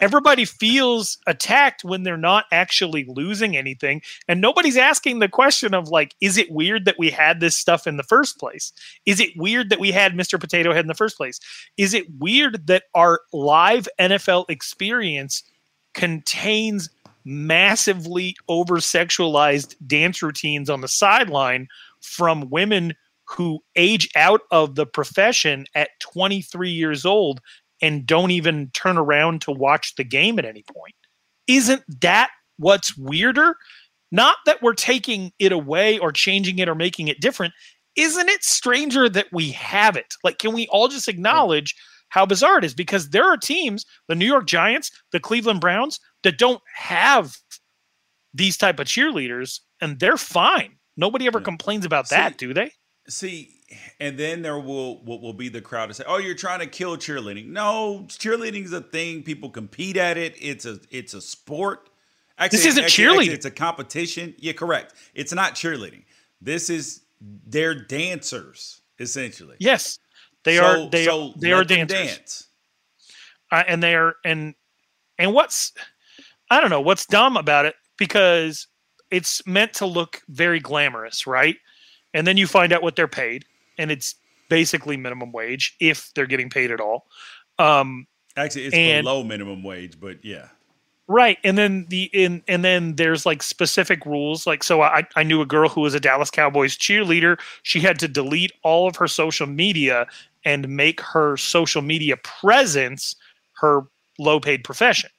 Everybody feels attacked when they're not actually losing anything. And nobody's asking the question of, like, is it weird that we had this stuff in the first place? Is it weird that we had Mr. Potato Head in the first place? Is it weird that our live NFL experience contains massively over sexualized dance routines on the sideline from women who age out of the profession at 23 years old and don't even turn around to watch the game at any point. Isn't that what's weirder? Not that we're taking it away or changing it or making it different. Isn't it stranger that we have it? Like, can we all just acknowledge how bizarre it is? Because there are teams, the New York Giants, the Cleveland Browns, that don't have these type of cheerleaders, and they're fine. Nobody ever Yeah. complains about See, that, do they? See, and then there will, will will be the crowd to say, "Oh, you're trying to kill cheerleading." No, cheerleading is a thing. People compete at it. It's a it's a sport. Actually, This isn't actually- actually, cheerleading. it's a competition. Yeah, correct. It's not cheerleading. This is they're dancers essentially. Yes, they So- are. They so are. They are dancers, Dance. uh, and they are. And and what's I don't know what's dumb about it because it's meant to look very glamorous, right? And then you find out what they're paid, and it's basically minimum wage if they're getting paid at all. Um, Actually, it's And- below minimum wage, but yeah. Right, and then the in and then there's like specific rules. Like, so I I knew a girl who was a Dallas Cowboys cheerleader. She had to delete all of her social media and make her social media presence her low paid profession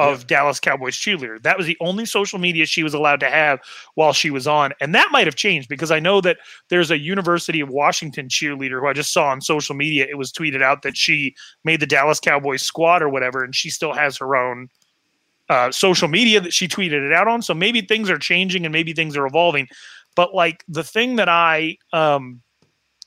of Yeah. Dallas Cowboys cheerleader. That was the only social media she was allowed to have while she was on, and that might have changed because I know that there's a University of Washington cheerleader who I just saw on social media. It was tweeted out that she made the Dallas Cowboys squad or whatever, and she still has her own uh, social media that she tweeted it out on. So maybe things are changing and maybe things are evolving. But like the thing that I, um,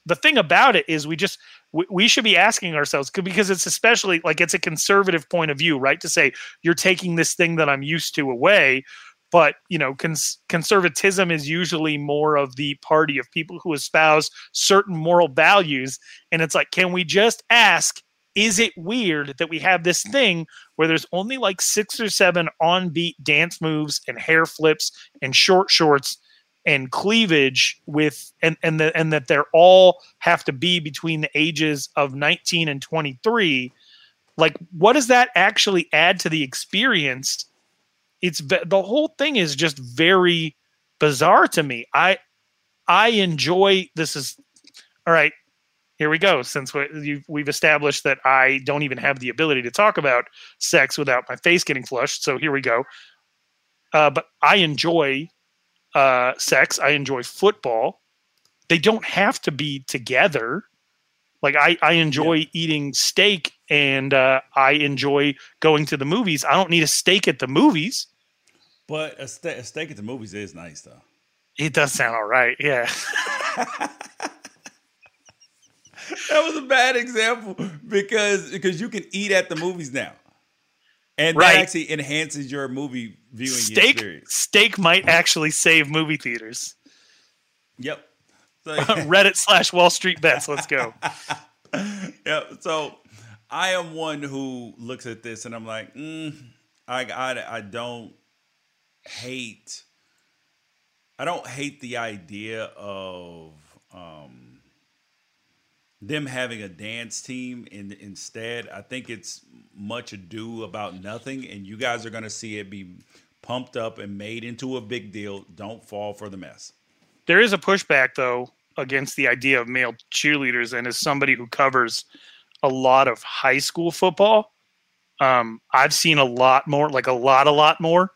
the thing about it is we just we, we should be asking ourselves because it's especially like it's a conservative point of view, right? To say you're taking this thing that I'm used to away. But you know, cons- conservatism is usually more of the party of people who espouse certain moral values, and it's like, can we just ask? Is it weird that we have this thing where there's only like six or seven on beat dance moves and hair flips and short shorts and cleavage with and and the, and that they're all have to be between the ages of 19 and 23 like what does that actually add to the experience? It's the whole thing is just very bizarre to me. I i enjoy this is all right here we go since we've established that i don't even have the ability to talk about sex without my face getting flushed so here we go. Uh, but i enjoy uh, sex i enjoy football. They don't have to be together. Like i, I enjoy eating steak and uh, i enjoy going to the movies. I don't need a steak at the movies. But a, ste- a steak at the movies is nice though. it does sound all right yeah. [laughs] That was a bad example because because you can eat at the movies now, and Right. that actually enhances your movie viewing steak experience. steak might actually save movie theaters Yep. [laughs] So, [laughs] reddit slash wall street bets let's go [laughs] yeah. So I am one who looks at this and I'm like, mm, I, I I don't hate. I don't hate the idea of um, them having a dance team. In, instead, I think it's much ado about nothing, and you guys are going to see it be pumped up and made into a big deal. Don't fall for the mess. there is a pushback though against the idea of male cheerleaders and as somebody who covers a lot of high school football um, i've seen a lot more like a lot a lot more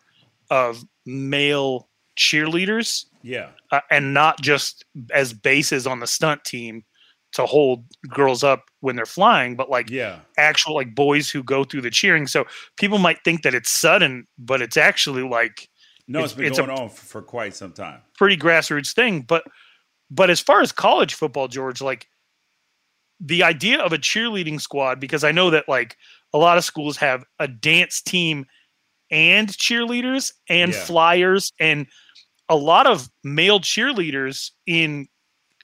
of male cheerleaders Yeah, uh, and not just as bases on the stunt team to hold girls up when they're flying but like yeah, actual like boys who go through the cheering so people might think that it's sudden but it's actually like no, It's- it's been it's a- going on for, for quite some time. pretty grassroots thing. But but as far as college football, George, like the idea of a cheerleading squad, because I know that like a lot of schools have a dance team and cheerleaders and Yeah. flyers and a lot of male cheerleaders in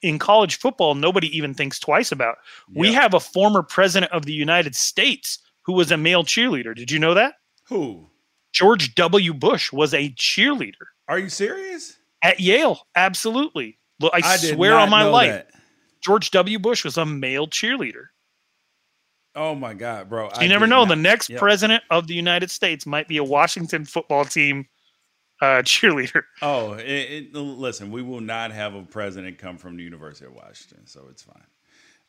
in college football nobody even thinks twice about. We have a former president of the United States who was a male cheerleader. Did you know that? who George W. Bush was a cheerleader are you serious? at Yale. Absolutely. Look, I, did swear on my life, that. George W. Bush was a male cheerleader. Oh my god, bro! So you never know. not- the next Yep. president of the United States might be a Washington football team uh, [laughs] cheerleader. Oh, it, it, listen, we will not have a president come from the University of Washington, so it's fine.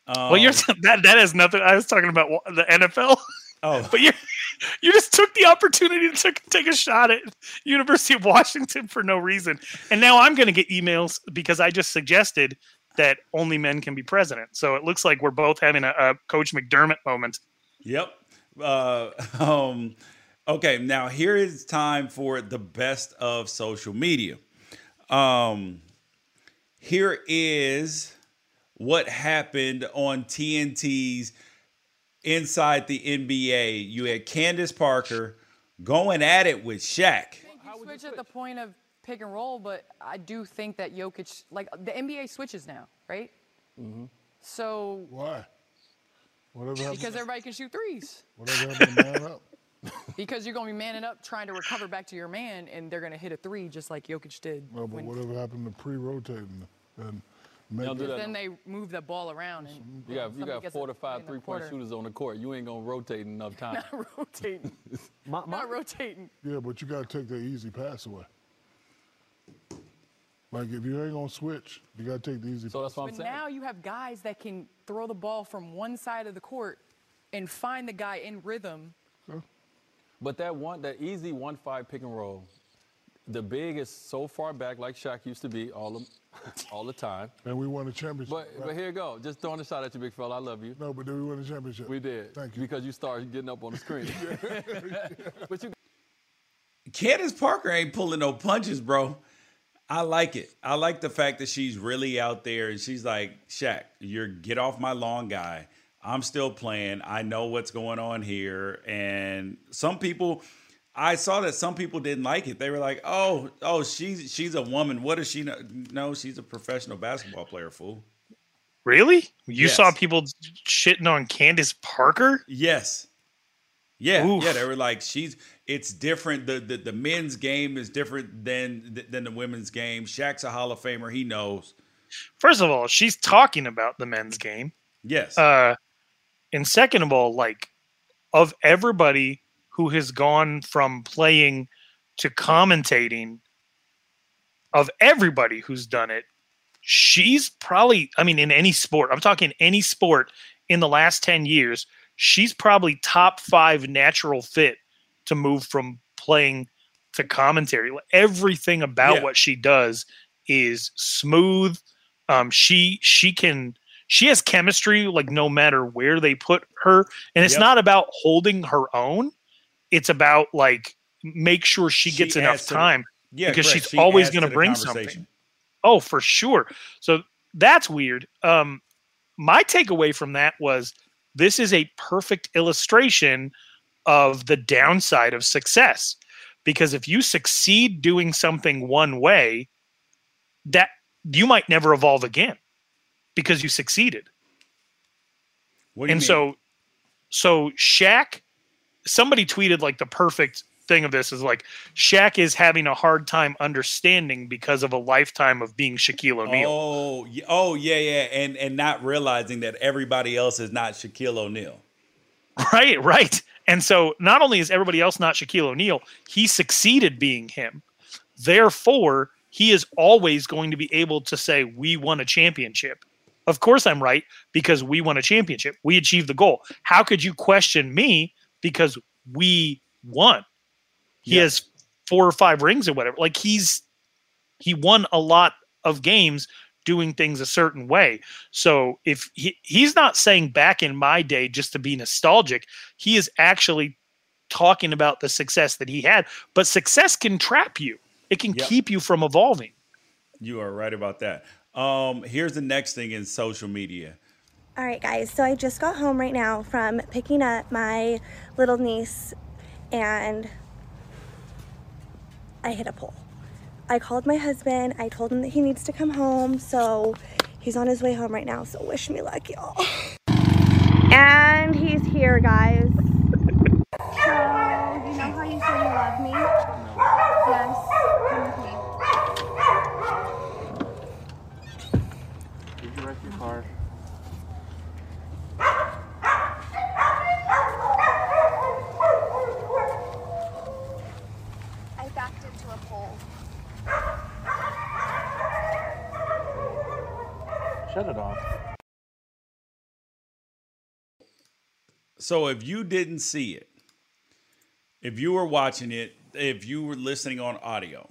Um, well, you're [laughs] that that has nothing. I was talking about the NFL, oh, [laughs] but you you just took the opportunity to take, take a shot at University of Washington for no reason, and now I'm going to get emails because I just suggested that only men can be president. So it looks like we're both having a, a Coach McDermott moment. Yep. Uh, um, okay, now here is time for the best of social media. Um, here is what happened on TNT's Inside the NBA. You had Candace Parker going at it with Shaq. You switch at the point of pick and roll, but I do think that Jokic, like the NBA switches now, right? So Why? Whatever [laughs] happened, because everybody can shoot threes, whatever happened to man up? Because you're going to be manning up trying to recover back to your man, and they're going to hit a three just like Jokic did. No, but whatever happened to pre-rotating and make Don't do it- that. then they move the ball around and You got you got four to five three point shooters on the court. You ain't gonna rotate enough time. [laughs] Not rotating. [laughs] Not rotating. Yeah, but you gotta take that easy pass away. Like if you ain't gonna switch, you gotta take the easy. so that's what I'm But saying. now you have guys that can throw the ball from one side of the court and find the guy in rhythm. But that one, that easy one five pick and roll, the big is so far back like Shaq used to be all the, [laughs] all the time. and we won a championship. But right? but here you go, just throwing a shot at you, big fella. I love you. no, but then we win a championship. We did. Thank you. Because you started getting up on the screen. [laughs] [laughs] but you Candace Parker ain't pulling no punches, bro. I like it. I like the fact that she's really out there and she's like, Shaq, you're get off my lawn guy. I'm still playing. I know what's going on here. And some people I saw that some people didn't like it. They were like, "Oh, oh, she's she's a woman. What does she know? No, she's a professional basketball player, fool." Really? You Yes. saw people shitting on Candace Parker? Yes. Yeah, Oof. yeah. They were like, she's. It's different. The, the the men's game is different than than the women's game. Shaq's a Hall of Famer. He knows. First of all, she's talking about the men's game. Yes. Uh, and second of all, like of everybody who has gone from playing to commentating, of everybody who's done it, she's probably, I mean, in any sport, I'm talking any sport in the last 10 years, she's probably top five natural fit to move from playing to commentary. Everything about Yeah. what she does is smooth. Um, she she can she has chemistry like no matter where they put her, and it's Yep. not about holding her own. It's about like make sure she She gets enough to the- time. yeah, because correct. she's She always gonna bring something. Oh, for sure. So that's weird. Um, my takeaway from that was this is a perfect illustration of the downside of success. Because if you succeed doing something one way, that you might never evolve again because you succeeded. You And mean? so, so Shaq, somebody tweeted like the perfect thing of this is like Shaq is having a hard time understanding because of a lifetime of being Shaquille O'Neal. Oh, oh yeah, yeah, and and not realizing that everybody else is not Shaquille O'Neal. [laughs] Right, right. And so not only is everybody else not Shaquille O'Neal, he succeeded being him. Therefore, he is always going to be able to say, We won a championship. Of course, I'm right because we won a championship. We achieved the goal. How could you question me because we won? He Yeah. has four or five rings or whatever. Like he's he won a lot of games doing things a certain way. So if he, he's not saying back in my day just to be nostalgic, he is actually talking about the success that he had. But success can trap you. It can Yep. keep you from evolving. You are right about that. Um, here's the next thing in social media. All right, guys. So I just got home right now from picking up my little niece, and I hit a pole. I called my husband. I told him that he needs to come home, so he's on his way home right now. So wish me luck, y'all. And he's here, guys. So you know how you you love me? Yes. Come with me. I backed into a pole. Shut it off. So if you didn't see it, if you were watching it, if you were listening on audio,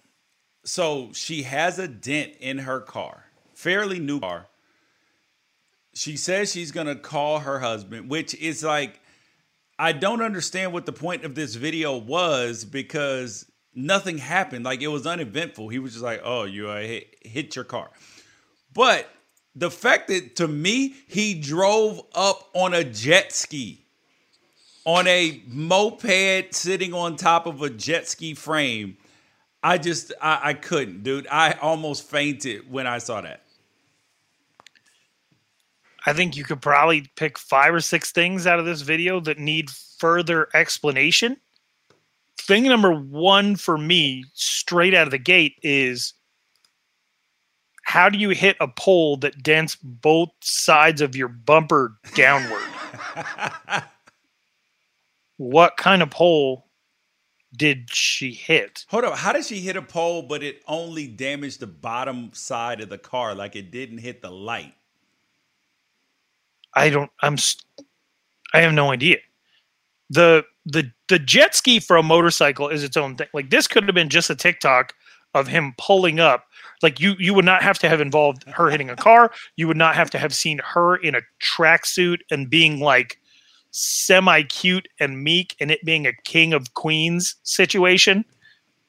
so she has a dent in her car, fairly new car. She says she's gonna call her husband, which is like, I don't understand what the point of this video was because nothing happened. Like it was uneventful. He was just like, "Oh, you uh, hit, hit your car," but the fact that to me he drove up on a jet ski on a moped sitting on top of a jet ski frame i just I, I couldn't dude i almost fainted when i saw that I think you could probably pick five or six things out of this video that need further explanation. Thing number one for me, straight out of the gate, is how do you hit a pole that dents both sides of your bumper downward? what kind of pole did she hit? hold up how did she hit a pole but it only damaged the bottom side of the car like it didn't hit the light I don't. I'm. I have no idea. the the The jet ski for a motorcycle is its own thing. Like this could have been just a TikTok of him pulling up. Like you, you would not have to have involved her hitting a car. You would not have to have seen her in a tracksuit and being like semi cute and meek, and it being a king of queens situation,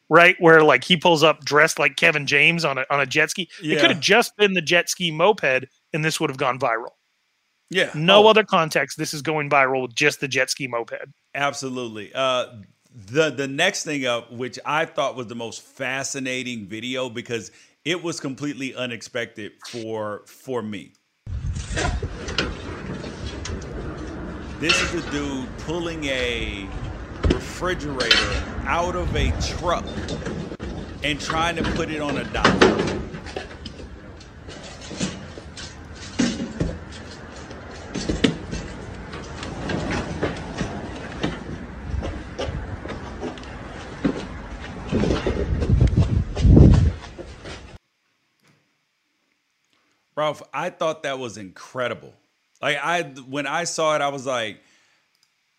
right? Where like he pulls up dressed like Kevin James on a on a jet ski. It could have just been the jet ski moped, and this would have gone viral. yeah No Oh. other context. This is going viral with just the jet ski moped. Absolutely. Uh, the the next thing up, which I thought was the most fascinating video because it was completely unexpected for for me. This is a dude pulling a refrigerator out of a truck and trying to put it on a dock. Ralph, I thought that was incredible. Like I when I saw it, I was like,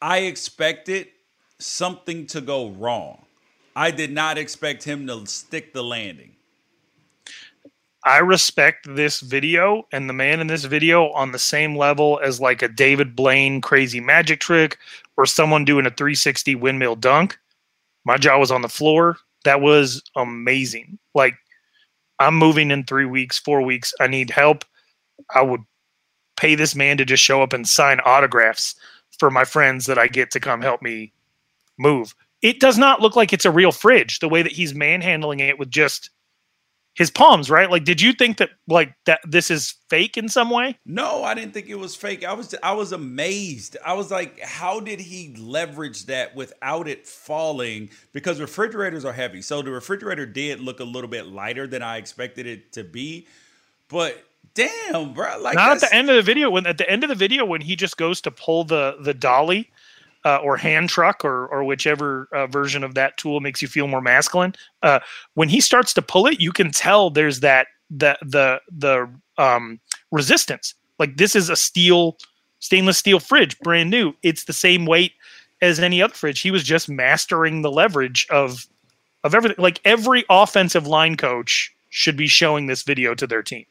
I expected something to go wrong. I did not expect him to stick the landing. I respect this video and the man in this video on the same level as like a David Blaine crazy magic trick or someone doing a 360 windmill dunk. My jaw was on the floor. That was amazing. Like, I'm moving in three weeks, four weeks. I need help. I would pay this man to just show up and sign autographs for my friends that I get to come help me move. It does not look like it's a real fridge the way that he's manhandling it with just his palms, right? Like, did you think that like that this is fake in some way? No, I didn't think it was fake. I was I was amazed. I was like, how did he leverage that without it falling? Because refrigerators are heavy. So the refrigerator did look a little bit lighter than I expected it to be. But damn, bro, like Not at the end of the video. When at the end of the video, when he just goes to pull the the dolly uh, or hand truck or or whichever uh, version of that tool makes you feel more masculine. Uh, when he starts to pull it, you can tell there's that the the the um, resistance. Like this is a steel stainless steel fridge, brand new. It's the same weight as any other fridge. He was just mastering the leverage of of everything. Like every offensive line coach should be showing this video to their team.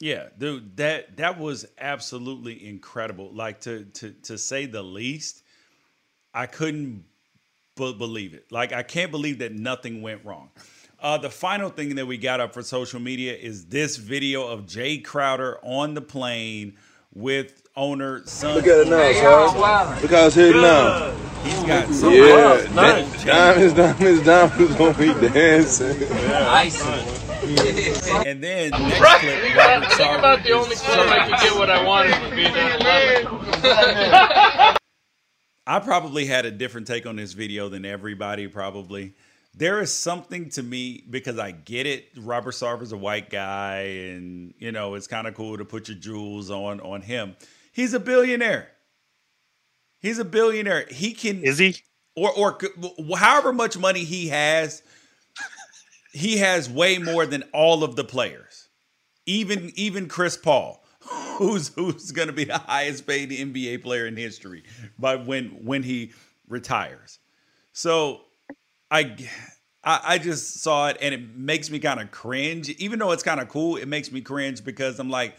Yeah, dude, that that was absolutely incredible. Like to to to say the least, I couldn't b- believe it. Like I can't believe that nothing went wrong. Uh, the final thing that we got up for social media is this video of Jae Crowder on the plane with owner son. Look at it now, son. Look how it's hitting now. He's got some Yeah, gold that, diamonds, diamonds, diamonds gonna be dancing. And then next clip, Robert Think about the only time I could get what I wanted would be that 11. I probably had a different take on this video than everybody probably. There is something to me because I get it. Robert Sarver's a white guy, and you know it's kind of cool to put your jewels on on him. He's a billionaire. He's a billionaire. He can Is he? or or however much money he has, he has way more than all of the players. Even even Chris Paul, [laughs] who's who's going to be the highest paid NBA player in history by when when he retires. So I I, just saw it and it makes me kind of cringe. Even though it's kind of cool, it makes me cringe because I'm like,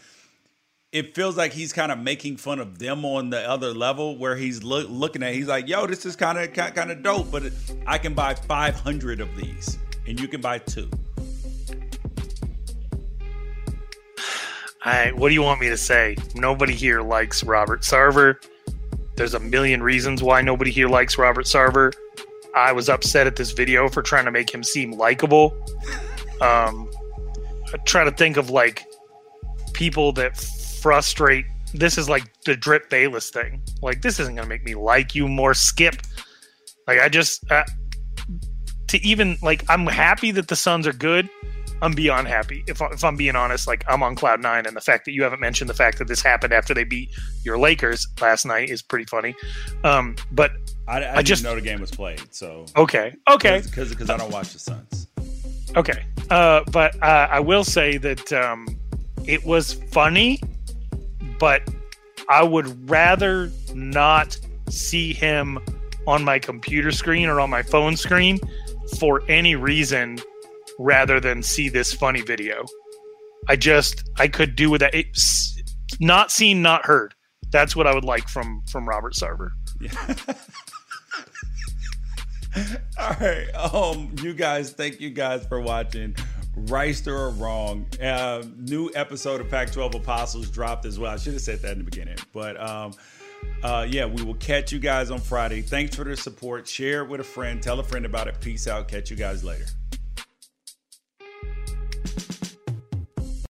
it feels like he's kind of making fun of them on the other level where he's look, looking at. He's like, "Yo, this is kind of kind of dope, but I can buy 500 of these, and you can buy two. I, what do you want me to say? Nobody here likes Robert Sarver. There's a million reasons why nobody here likes Robert Sarver. I was upset at this video for trying to make him seem likable. [laughs] Um, I try to think of like people that frustrate. This is like the Drip Bayless thing. Like this isn't gonna make me like you more. Skip. Like I just uh, to even like I'm happy that the Suns are good. I'm beyond happy. If, if I'm being honest, like I'm on cloud nine, and the fact that you haven't mentioned the fact that this happened after they beat your Lakers last night is pretty funny. Um, but I, I, I didn't just- know the game was played, so okay, okay, because because I don't watch the Suns. okay. Uh, but uh, I will say that um, it was funny, but I would rather not see him on my computer screen or on my phone screen for any reason rather than see this funny video. I just I could do with that. It's not seen, not heard. That's what I would like from from Robert Sarver. [laughs] All right. Um, you guys, thank you guys for watching. Right or wrong. Uh, new episode of Pac 12 Apostles dropped as well. I should have said that in the beginning. But um, uh, yeah, we will catch you guys on Friday. Thanks for the support. Share it with a friend. Tell a friend about it. Peace out. Catch you guys later.